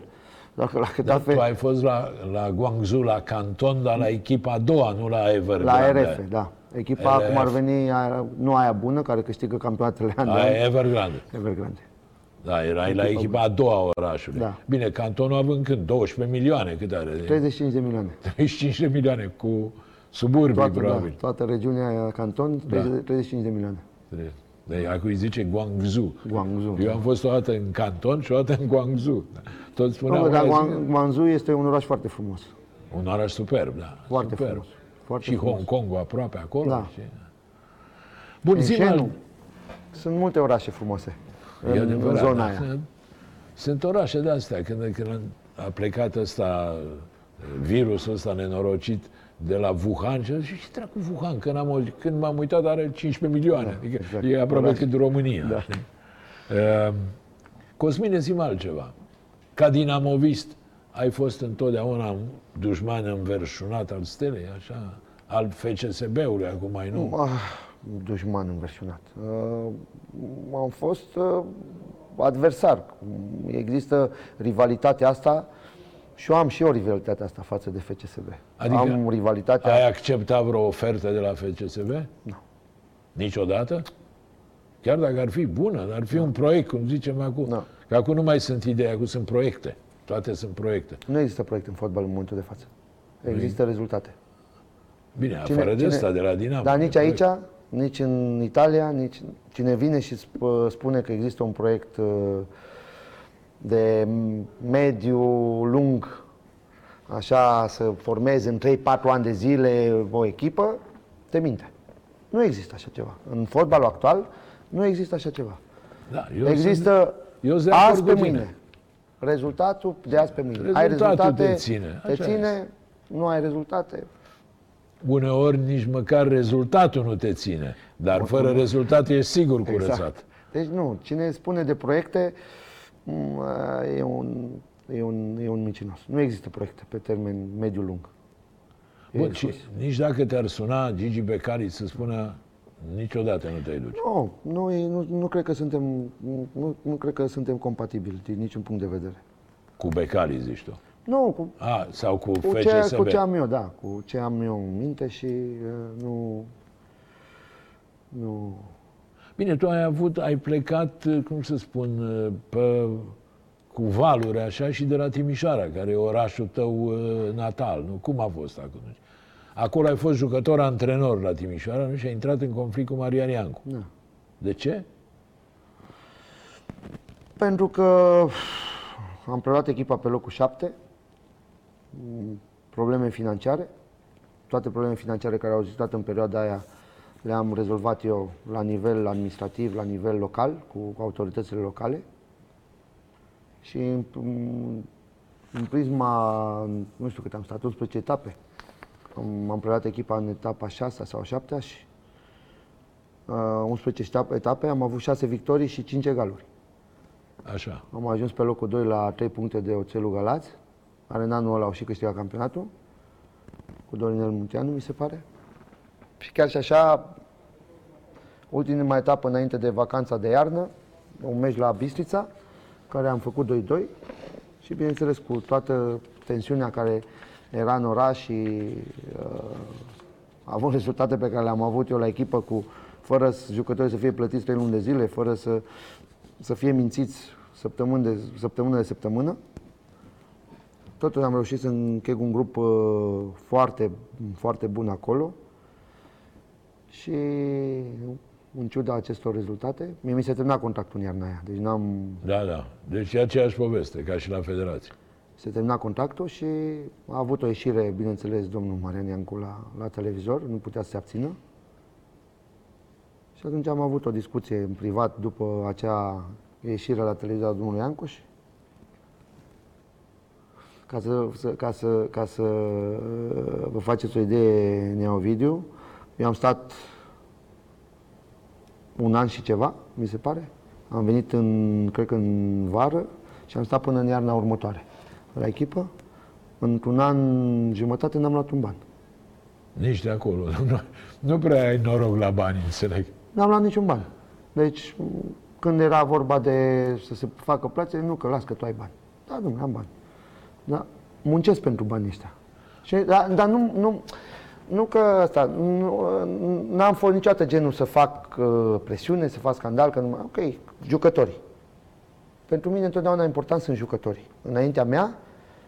[SPEAKER 2] Dacă la
[SPEAKER 1] Dar
[SPEAKER 2] Getafe,
[SPEAKER 1] tu ai fost la, la Guangzhou, la Canton, dar la echipa a doua, nu la Evergrande.
[SPEAKER 2] la RF, da. Echipa,
[SPEAKER 1] RF.
[SPEAKER 2] cum ar veni, aia, nu aia bună, care câștigă campionatele an de an.
[SPEAKER 1] Aia Evergrande.
[SPEAKER 2] Evergrande.
[SPEAKER 1] Da, erai la echipa a doua a orașului.
[SPEAKER 2] Da.
[SPEAKER 1] Bine, Cantonul având când? 12 milioane, cât are?
[SPEAKER 2] 35 de milioane.
[SPEAKER 1] 35 de milioane cu suburbii,
[SPEAKER 2] Toată, da,
[SPEAKER 1] probabil.
[SPEAKER 2] toată regiunea aia, canton, 30, 35 de milioane.
[SPEAKER 1] De acum îi zice Guangzhou.
[SPEAKER 2] Guangzhou.
[SPEAKER 1] Eu am fost o dată în Canton și o dată în Guangzhou. Toți spuneau,
[SPEAKER 2] Nu, dar
[SPEAKER 1] "Hai,
[SPEAKER 2] Guang- Guangzhou este un oraș foarte frumos.
[SPEAKER 1] un oraș superb, da.
[SPEAKER 2] Foarte
[SPEAKER 1] superb.
[SPEAKER 2] frumos. Foarte
[SPEAKER 1] și
[SPEAKER 2] frumos.
[SPEAKER 1] Hong Kong aproape acolo.
[SPEAKER 2] Da.
[SPEAKER 1] Și... Bun, zi
[SPEAKER 2] Shenzhen. Sunt multe orașe frumoase
[SPEAKER 1] E
[SPEAKER 2] în,
[SPEAKER 1] adevărat,
[SPEAKER 2] în zona
[SPEAKER 1] da.
[SPEAKER 2] aia.
[SPEAKER 1] Sunt- Sunt orașe de astea. Când, când a plecat ăsta, virusul ăsta nenorocit de la Wuhan, și am zis, ce dracu Wuhan? Când, am, auzit- când m-am uitat are 15 milioane.
[SPEAKER 2] Da,
[SPEAKER 1] adică
[SPEAKER 2] exact.
[SPEAKER 1] e aproape
[SPEAKER 2] Oraș.
[SPEAKER 1] cât România.
[SPEAKER 2] Da.
[SPEAKER 1] știi? Uh, Cosmine, zi altceva. Ca dinamovist, ai fost întotdeauna un dușman înverșunat al stelei, așa? Al FCSB-ului, acum mai nu.
[SPEAKER 2] Ah, dușman înverșunat. Uh, am fost uh, adversar. Există rivalitatea asta și eu am și eu rivalitatea asta față de FCSB.
[SPEAKER 1] Adică
[SPEAKER 2] am rivalitatea...
[SPEAKER 1] Ai acceptat vreo ofertă de la FCSB?
[SPEAKER 2] Nu.
[SPEAKER 1] Niciodată? Chiar dacă ar fi bună, ar fi un proiect, cum zicem acum.
[SPEAKER 2] Nu.
[SPEAKER 1] Că acum nu mai sunt idei, acum sunt proiecte. Toate sunt proiecte.
[SPEAKER 2] Nu există proiect în fotbal în momentul de față. Există rezultate.
[SPEAKER 1] Bine, afară de asta, de la Dinamo.
[SPEAKER 2] Dar
[SPEAKER 1] de
[SPEAKER 2] nici
[SPEAKER 1] proiect.
[SPEAKER 2] aici, nici în Italia, nici cine vine și sp- spune că există un proiect uh, de mediu lung, așa să formeze în 3-4 ani de zile o echipă, te minte. Nu există așa ceva. În fotbalul actual nu există așa ceva.
[SPEAKER 1] Da, eu
[SPEAKER 2] există
[SPEAKER 1] sunt, eu sunt de acord
[SPEAKER 2] azi pe
[SPEAKER 1] cu tine.
[SPEAKER 2] mâine. Rezultatul de azi pe mâine. ai
[SPEAKER 1] Rezultatul
[SPEAKER 2] rezultate,
[SPEAKER 1] te ține,
[SPEAKER 2] Te
[SPEAKER 1] așa
[SPEAKER 2] ține, nu ai rezultate,
[SPEAKER 1] Uneori nici măcar rezultatul nu te ține. Dar fără rezultat ești sigur curățat.
[SPEAKER 2] Deci nu, cine spune de proiecte m, e un, e un, e un mincinos. Nu există proiecte pe termen mediu-lung. E
[SPEAKER 1] Bun, și
[SPEAKER 2] exclus.
[SPEAKER 1] nici dacă te-ar suna Gigi Becali să spună niciodată nu te duci.
[SPEAKER 2] Nu, noi nu, nu, cred că suntem, nu, nu cred că suntem compatibili din niciun punct de vedere.
[SPEAKER 1] Cu Becali, zici tu.
[SPEAKER 2] Nu, cu,
[SPEAKER 1] A, sau cu,
[SPEAKER 2] cu, ce,
[SPEAKER 1] FCSB.
[SPEAKER 2] cu ce am eu, da, cu ce am eu în minte și uh, nu... Nu...
[SPEAKER 1] Bine, tu ai avut, ai plecat, cum să spun, pe, cu valuri așa și de la Timișoara, care e orașul tău uh, natal, nu? Cum a fost acolo? Acolo ai fost jucător antrenor la Timișoara, nu? Și ai intrat în conflict cu Marian Iancu.
[SPEAKER 2] Da.
[SPEAKER 1] De ce?
[SPEAKER 2] Pentru că am preluat echipa pe locul 7, probleme financiare, toate problemele financiare care au existat în perioada aia le-am rezolvat eu la nivel administrativ, la nivel local, cu autoritățile locale. Și în, în prisma, nu știu cât am stat, 11 etape. Am, am preluat echipa în etapa 6 sau 7 și uh, 11 etape, am avut 6 victorii și 5 egaluri.
[SPEAKER 1] Așa.
[SPEAKER 2] Am ajuns pe locul 2 la 3 puncte de Oțelul Galați, care în anul ăla au și câștigat campionatul, cu Dorinel Munteanu, mi se pare. Și chiar și așa, ultima etapă înainte de vacanța de iarnă, un meci la Bistrița, care am făcut 2-2 și bineînțeles cu toată tensiunea care era în oraș și uh, având rezultate pe care le-am avut eu la echipă cu fără jucătorii să fie plătiți 3 luni de zile, fără să, să fie mințiți săptămâni de, săptămână de săptămână. Totuși am reușit să încheg un grup uh, foarte, foarte bun acolo și în ciuda acestor rezultate, mie mi se termina contractul în iarna aia. Deci n-am...
[SPEAKER 1] Da, da. Deci e aceeași poveste, ca și la Federație.
[SPEAKER 2] Se termina contractul și a avut o ieșire, bineînțeles, domnul Marian Iancu la, la televizor, nu putea să se abțină. Și atunci am avut o discuție în privat după acea ieșire la televizor a domnului Iancu și ca să, să, ca să, ca să uh, vă faceți o idee, Neovidiu, eu am stat un an și ceva, mi se pare. Am venit în, cred că în vară și am stat până în iarna următoare la echipă. Într-un an jumătate n-am luat un ban.
[SPEAKER 1] Nici de acolo. Nu, nu prea ai noroc la bani, înțeleg.
[SPEAKER 2] N-am luat niciun ban. Deci, când era vorba de să se facă plățe, nu că las că tu ai bani. Da, nu, am bani. Da, muncesc pentru banii ăștia. Și, dar, dar nu, nu, nu că asta, nu, n-am fost niciodată genul să fac uh, presiune, să fac scandal, că nu, ok, jucătorii. Pentru mine întotdeauna important sunt jucătorii. Înaintea mea,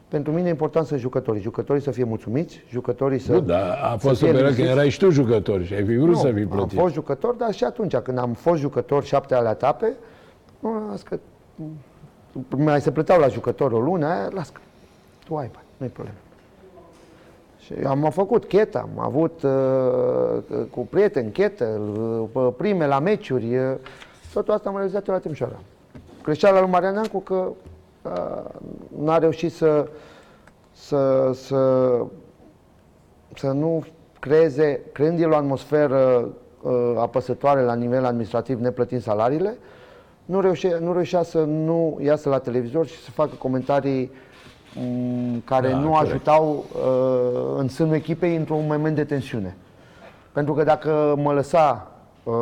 [SPEAKER 2] pentru mine e important să jucătorii. Jucătorii să fie mulțumiți, jucătorii să
[SPEAKER 1] Nu, dar a fost
[SPEAKER 2] să
[SPEAKER 1] o
[SPEAKER 2] fie
[SPEAKER 1] perioadă când
[SPEAKER 2] liniștiți.
[SPEAKER 1] erai și tu jucător și ai fi vrut
[SPEAKER 2] Nu,
[SPEAKER 1] să fii
[SPEAKER 2] am
[SPEAKER 1] plătit.
[SPEAKER 2] fost jucător, dar și atunci, când am fost jucător șapte ale etape, nu, las că mai se plăteau la jucător o lună, aia, las că tu ai bani, nu-i problemă. Și am făcut cheta, am avut uh, cu prieteni chetă, uh, prime la meciuri, uh, totul asta am realizat eu la Timișoara. Greșeala lui Marian Neancu că uh, n-a reușit să, să, să, să nu creeze, creând el o atmosferă uh, apăsătoare la nivel administrativ, neplătind salariile, nu reușea, nu reușea să nu iasă la televizor și să facă comentarii m, care
[SPEAKER 1] Da,
[SPEAKER 2] nu
[SPEAKER 1] corect.
[SPEAKER 2] ajutau uh, în sânul echipei într-un moment de tensiune. Pentru că dacă mă lăsa uh,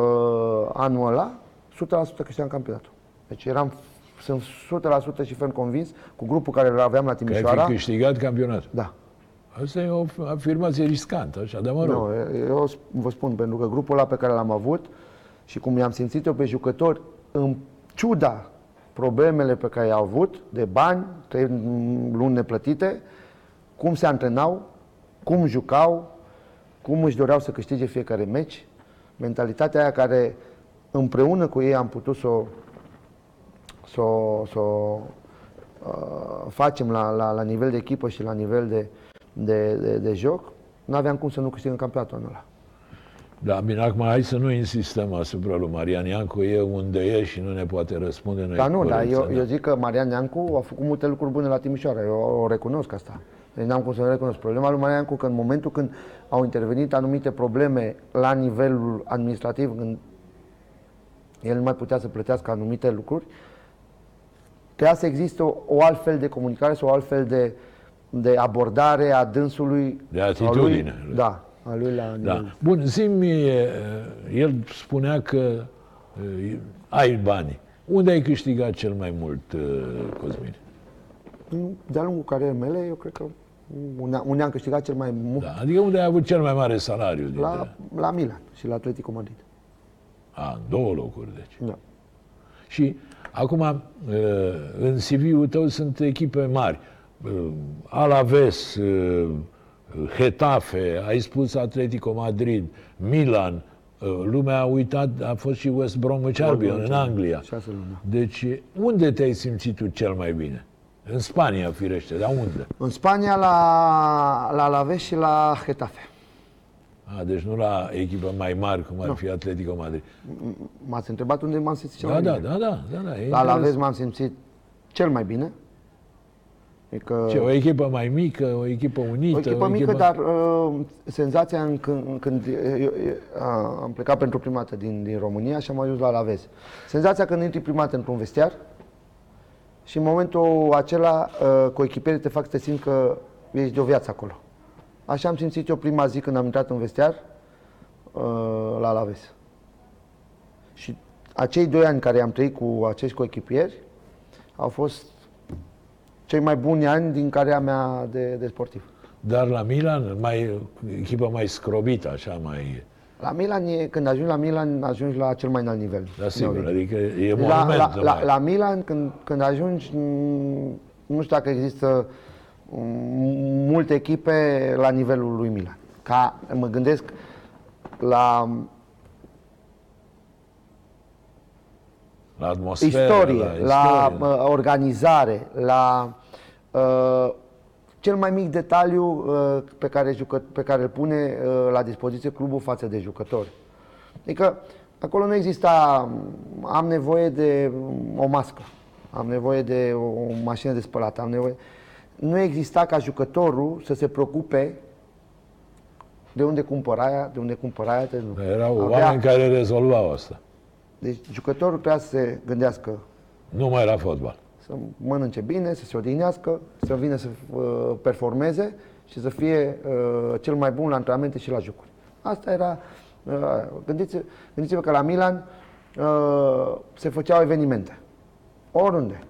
[SPEAKER 2] anul ăla, 100% câștigam campionatul. Deci eram, sunt 100% și ferm convins, cu grupul care îl aveam la
[SPEAKER 1] Că ai
[SPEAKER 2] Timișoara.
[SPEAKER 1] fi câștigat campionatul.
[SPEAKER 2] Da.
[SPEAKER 1] Asta e o afirmație riscantă, așa, dar mă rog.
[SPEAKER 2] Nu, eu vă spun, pentru că grupul ăla pe care l-am avut și cum i-am simțit eu pe jucători, în ciuda problemele pe care i-au avut, de bani, trei luni neplătite, cum se antrenau, cum jucau, cum își doreau să câștige fiecare meci, mentalitatea aia care împreună cu ei am putut să o, să o, să o uh, facem la, la, la nivel de echipă și la nivel de, de, de, de joc, nu aveam cum să nu câștigăm campionatul anul ăla.
[SPEAKER 1] Da, bine, acum hai să nu insistăm asupra lui Marian Iancu, e unde e și nu ne poate răspunde. Noi
[SPEAKER 2] Dar nu, dar
[SPEAKER 1] corecția,
[SPEAKER 2] eu, eu zic că Marian Neancu a făcut multe lucruri bune la Timișoara, eu o recunosc asta. Deci n-am cum să nu recunosc. Problema lui Marian Neancu că în momentul când au intervenit anumite probleme la nivelul administrativ, când el nu mai putea să plătească anumite lucruri, trebuia să existe o, o altfel de comunicare sau o altfel de, de abordare a dânsului.
[SPEAKER 1] De
[SPEAKER 2] a
[SPEAKER 1] atitudine.
[SPEAKER 2] Lui, da, a lui la nivel.
[SPEAKER 1] Da. Bun, zi-mi, e, el spunea că e, ai bani. Unde ai câștigat cel mai mult, e, Cosmin?
[SPEAKER 2] De-a lungul carierei mele, eu cred că unde, unde am câștigat cel mai mult,
[SPEAKER 1] Da. Adică unde ai avut cel mai mare salariu? Dintre...
[SPEAKER 2] la, la Milan și la Atletico Madrid.
[SPEAKER 1] A, în două locuri, deci.
[SPEAKER 2] Da.
[SPEAKER 1] Și acum, uh, în CV-ul tău sunt echipe mari. Uh, Alaves, uh, Getafe, ai spus Atletico Madrid, Milan, uh, lumea a uitat, a fost și West Bromwich Albion în Anglia.
[SPEAKER 2] Șase luni, da.
[SPEAKER 1] Deci, unde te-ai simțit tu cel mai bine? În Spania, firește, dar unde?
[SPEAKER 2] În Spania, la, la Alaves și la Getafe.
[SPEAKER 1] A, deci nu la echipă mai mari, cum ar fi Atletico Madrid.
[SPEAKER 2] M-ați întrebat unde m-am simțit cel
[SPEAKER 1] Da,
[SPEAKER 2] mai
[SPEAKER 1] da,
[SPEAKER 2] bine.
[SPEAKER 1] da, da, da, da. e
[SPEAKER 2] La Alaves
[SPEAKER 1] interesant.
[SPEAKER 2] m-am simțit cel mai bine. Adică,
[SPEAKER 1] Ce, o echipă mai mică, o echipă unită?
[SPEAKER 2] o echipă mică, dar uh, senzația în când, când eu, eu, a, am plecat pentru prima dată din, din România și am ajuns la Alavez. Senzația când intri prima dată într-un vestiar și în momentul acela uh, cu echipierii te fac să te simți că ești de o viață acolo. Așa am simțit eu prima zi când am intrat în vestiar uh, la Alavez. Și acei doi ani care am trăit cu acești coechipieri au fost cei mai buni ani din cariera mea de, de sportiv.
[SPEAKER 1] Dar la Milan, mai, echipă mai scrobită, așa, mai...
[SPEAKER 2] La Milan, e, când ajungi la Milan, ajungi la cel mai înalt nivel.
[SPEAKER 1] Da, sigur,
[SPEAKER 2] Neovidiu.
[SPEAKER 1] adică e
[SPEAKER 2] la,
[SPEAKER 1] monument.
[SPEAKER 2] la, la,
[SPEAKER 1] mai.
[SPEAKER 2] la Milan, când, când ajungi, m, nu știu dacă există m, multe echipe la nivelul lui Milan. Ca, mă gândesc la
[SPEAKER 1] la atmosferă,
[SPEAKER 2] istorie,
[SPEAKER 1] la,
[SPEAKER 2] la,
[SPEAKER 1] istorie.
[SPEAKER 2] uh, organizare, la uh, cel mai mic detaliu uh, pe, care jucă, pe care îl pune uh, la dispoziție clubul față de jucători. Adică acolo nu exista, am nevoie de o mască, am nevoie de o mașină de spălat, am nevoie... Nu exista ca jucătorul să se preocupe de unde cumpăr aia, de unde cumpăr aia. De...
[SPEAKER 1] Erau
[SPEAKER 2] Avea-
[SPEAKER 1] oameni care rezolvau asta.
[SPEAKER 2] Deci jucătorul trebuia să se gândească
[SPEAKER 1] Nu mai era fotbal.
[SPEAKER 2] să mănânce bine, să se odihnească, să vină să uh, performeze și să fie uh, cel mai bun la antrenamente și la jocuri. Asta era... Uh, gândiți, gândiți-vă că la Milan uh, se făceau evenimente. Oriunde.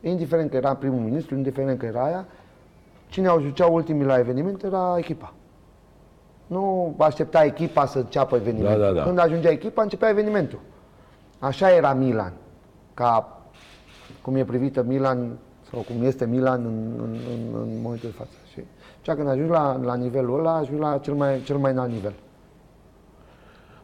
[SPEAKER 2] Indiferent că era primul ministru, indiferent că era aia, cine au jucat ultimii la eveniment era echipa. Nu aștepta echipa să înceapă evenimentul.
[SPEAKER 1] Da, da, da.
[SPEAKER 2] Când ajungea echipa, începea evenimentul. Așa era Milan. Ca cum e privită Milan sau cum este Milan în, în, în, în momentul de față. Și cea când ajungi la, la nivelul ăla, ajungi la cel mai, cel mai înalt nivel.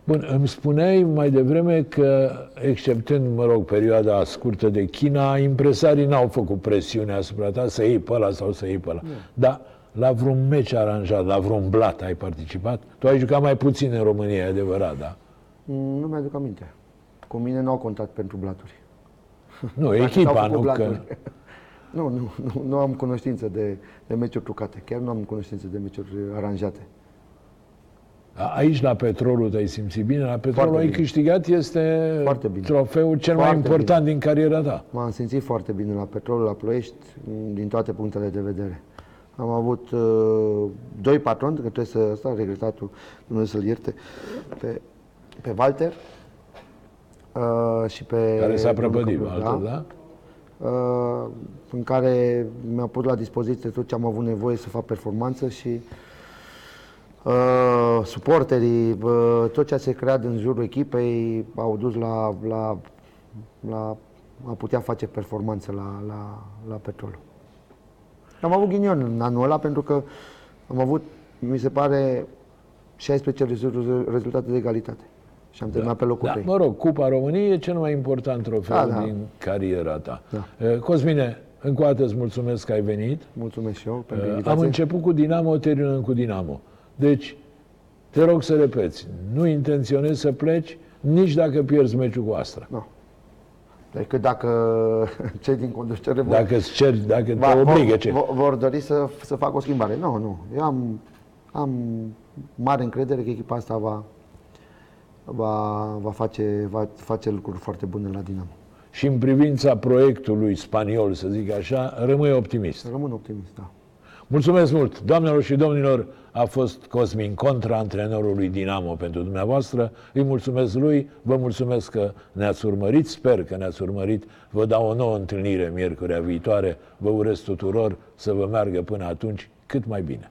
[SPEAKER 1] Bun, îmi spuneai mai devreme că, exceptând, mă rog, perioada scurtă de China, impresarii n-au făcut presiune asupra ta să iei pe ăla sau să iei pe ăla. Dar la vreun meci aranjat, la vreun blat ai participat? Tu ai jucat mai puțin în România, e adevărat, da?
[SPEAKER 2] Mm, Nu mi-aduc aminte. Cu mine nu au contat pentru blaturi.
[SPEAKER 1] Nu,
[SPEAKER 2] Dacă s-au
[SPEAKER 1] echipa,
[SPEAKER 2] făcut
[SPEAKER 1] nu că...
[SPEAKER 2] blaturi. nu, nu, nu, nu am cunoștință de, de meciuri trucate. Chiar nu am cunoștință de meciuri aranjate.
[SPEAKER 1] A- Aici, la Petrolul, te-ai simțit bine? La Petrolul
[SPEAKER 2] Foarte
[SPEAKER 1] ai
[SPEAKER 2] bine.
[SPEAKER 1] câștigat, este
[SPEAKER 2] Foarte bine.
[SPEAKER 1] trofeul cel mai
[SPEAKER 2] Foarte
[SPEAKER 1] important din cariera ta.
[SPEAKER 2] M-am simțit foarte bine la Petrol, la Ploiești, din toate punctele de vedere. Am avut uh, doi patroni, că trebuie să, asta, regretatul, Dumnezeu să-l ierte, pe, pe Walter uh, și pe...
[SPEAKER 1] Care s-a
[SPEAKER 2] domnul
[SPEAKER 1] prăpădit,
[SPEAKER 2] Căpăr,
[SPEAKER 1] altul, da?
[SPEAKER 2] uh, în care mi-a pus la dispoziție tot ce am avut nevoie să fac performanță și uh, suporterii, uh, tot ce se crea în jurul echipei au dus la, la, la a putea face performanță la, la, la petrol. Am avut ghinion în anul ăla pentru că am avut, mi se pare, 16 rezu- rezultate de egalitate. Și am terminat pe locul
[SPEAKER 1] Da,
[SPEAKER 2] 3.
[SPEAKER 1] mă rog, Cupa României e cel mai important trofeu
[SPEAKER 2] Da, da.
[SPEAKER 1] din cariera ta.
[SPEAKER 2] Da.
[SPEAKER 1] Eh, Cosmine, încă o dată îți mulțumesc că ai venit.
[SPEAKER 2] Mulțumesc și eu pentru
[SPEAKER 1] Eh,
[SPEAKER 2] invitație.
[SPEAKER 1] Am început cu Dinamo, terminăm cu Dinamo. Deci, te rog să repeți, nu intenționezi să pleci nici dacă pierzi meciul cu Astra.
[SPEAKER 2] Nu. Decât dacă cei din conducere vor,
[SPEAKER 1] Dacă îți ceri, dacă
[SPEAKER 2] va-
[SPEAKER 1] te obligă
[SPEAKER 2] vor,
[SPEAKER 1] ce?
[SPEAKER 2] vor, vor dori să, să facă o schimbare. Nu, nu. Eu am, am mare încredere că echipa asta va, va, va, face, va face lucruri foarte bune la Dinamo.
[SPEAKER 1] Și în privința proiectului spaniol, să zic așa, rămâi optimist.
[SPEAKER 2] Rămân optimist, da.
[SPEAKER 1] Mulțumesc mult! Doamnelor și domnilor, a fost Cosmin Contra, antrenorul lui Dinamo pentru dumneavoastră. Îi mulțumesc lui, vă mulțumesc că ne-ați urmărit, sper că ne-ați urmărit. Vă dau o nouă întâlnire miercurea viitoare. Vă urez tuturor să vă meargă până atunci cât mai bine.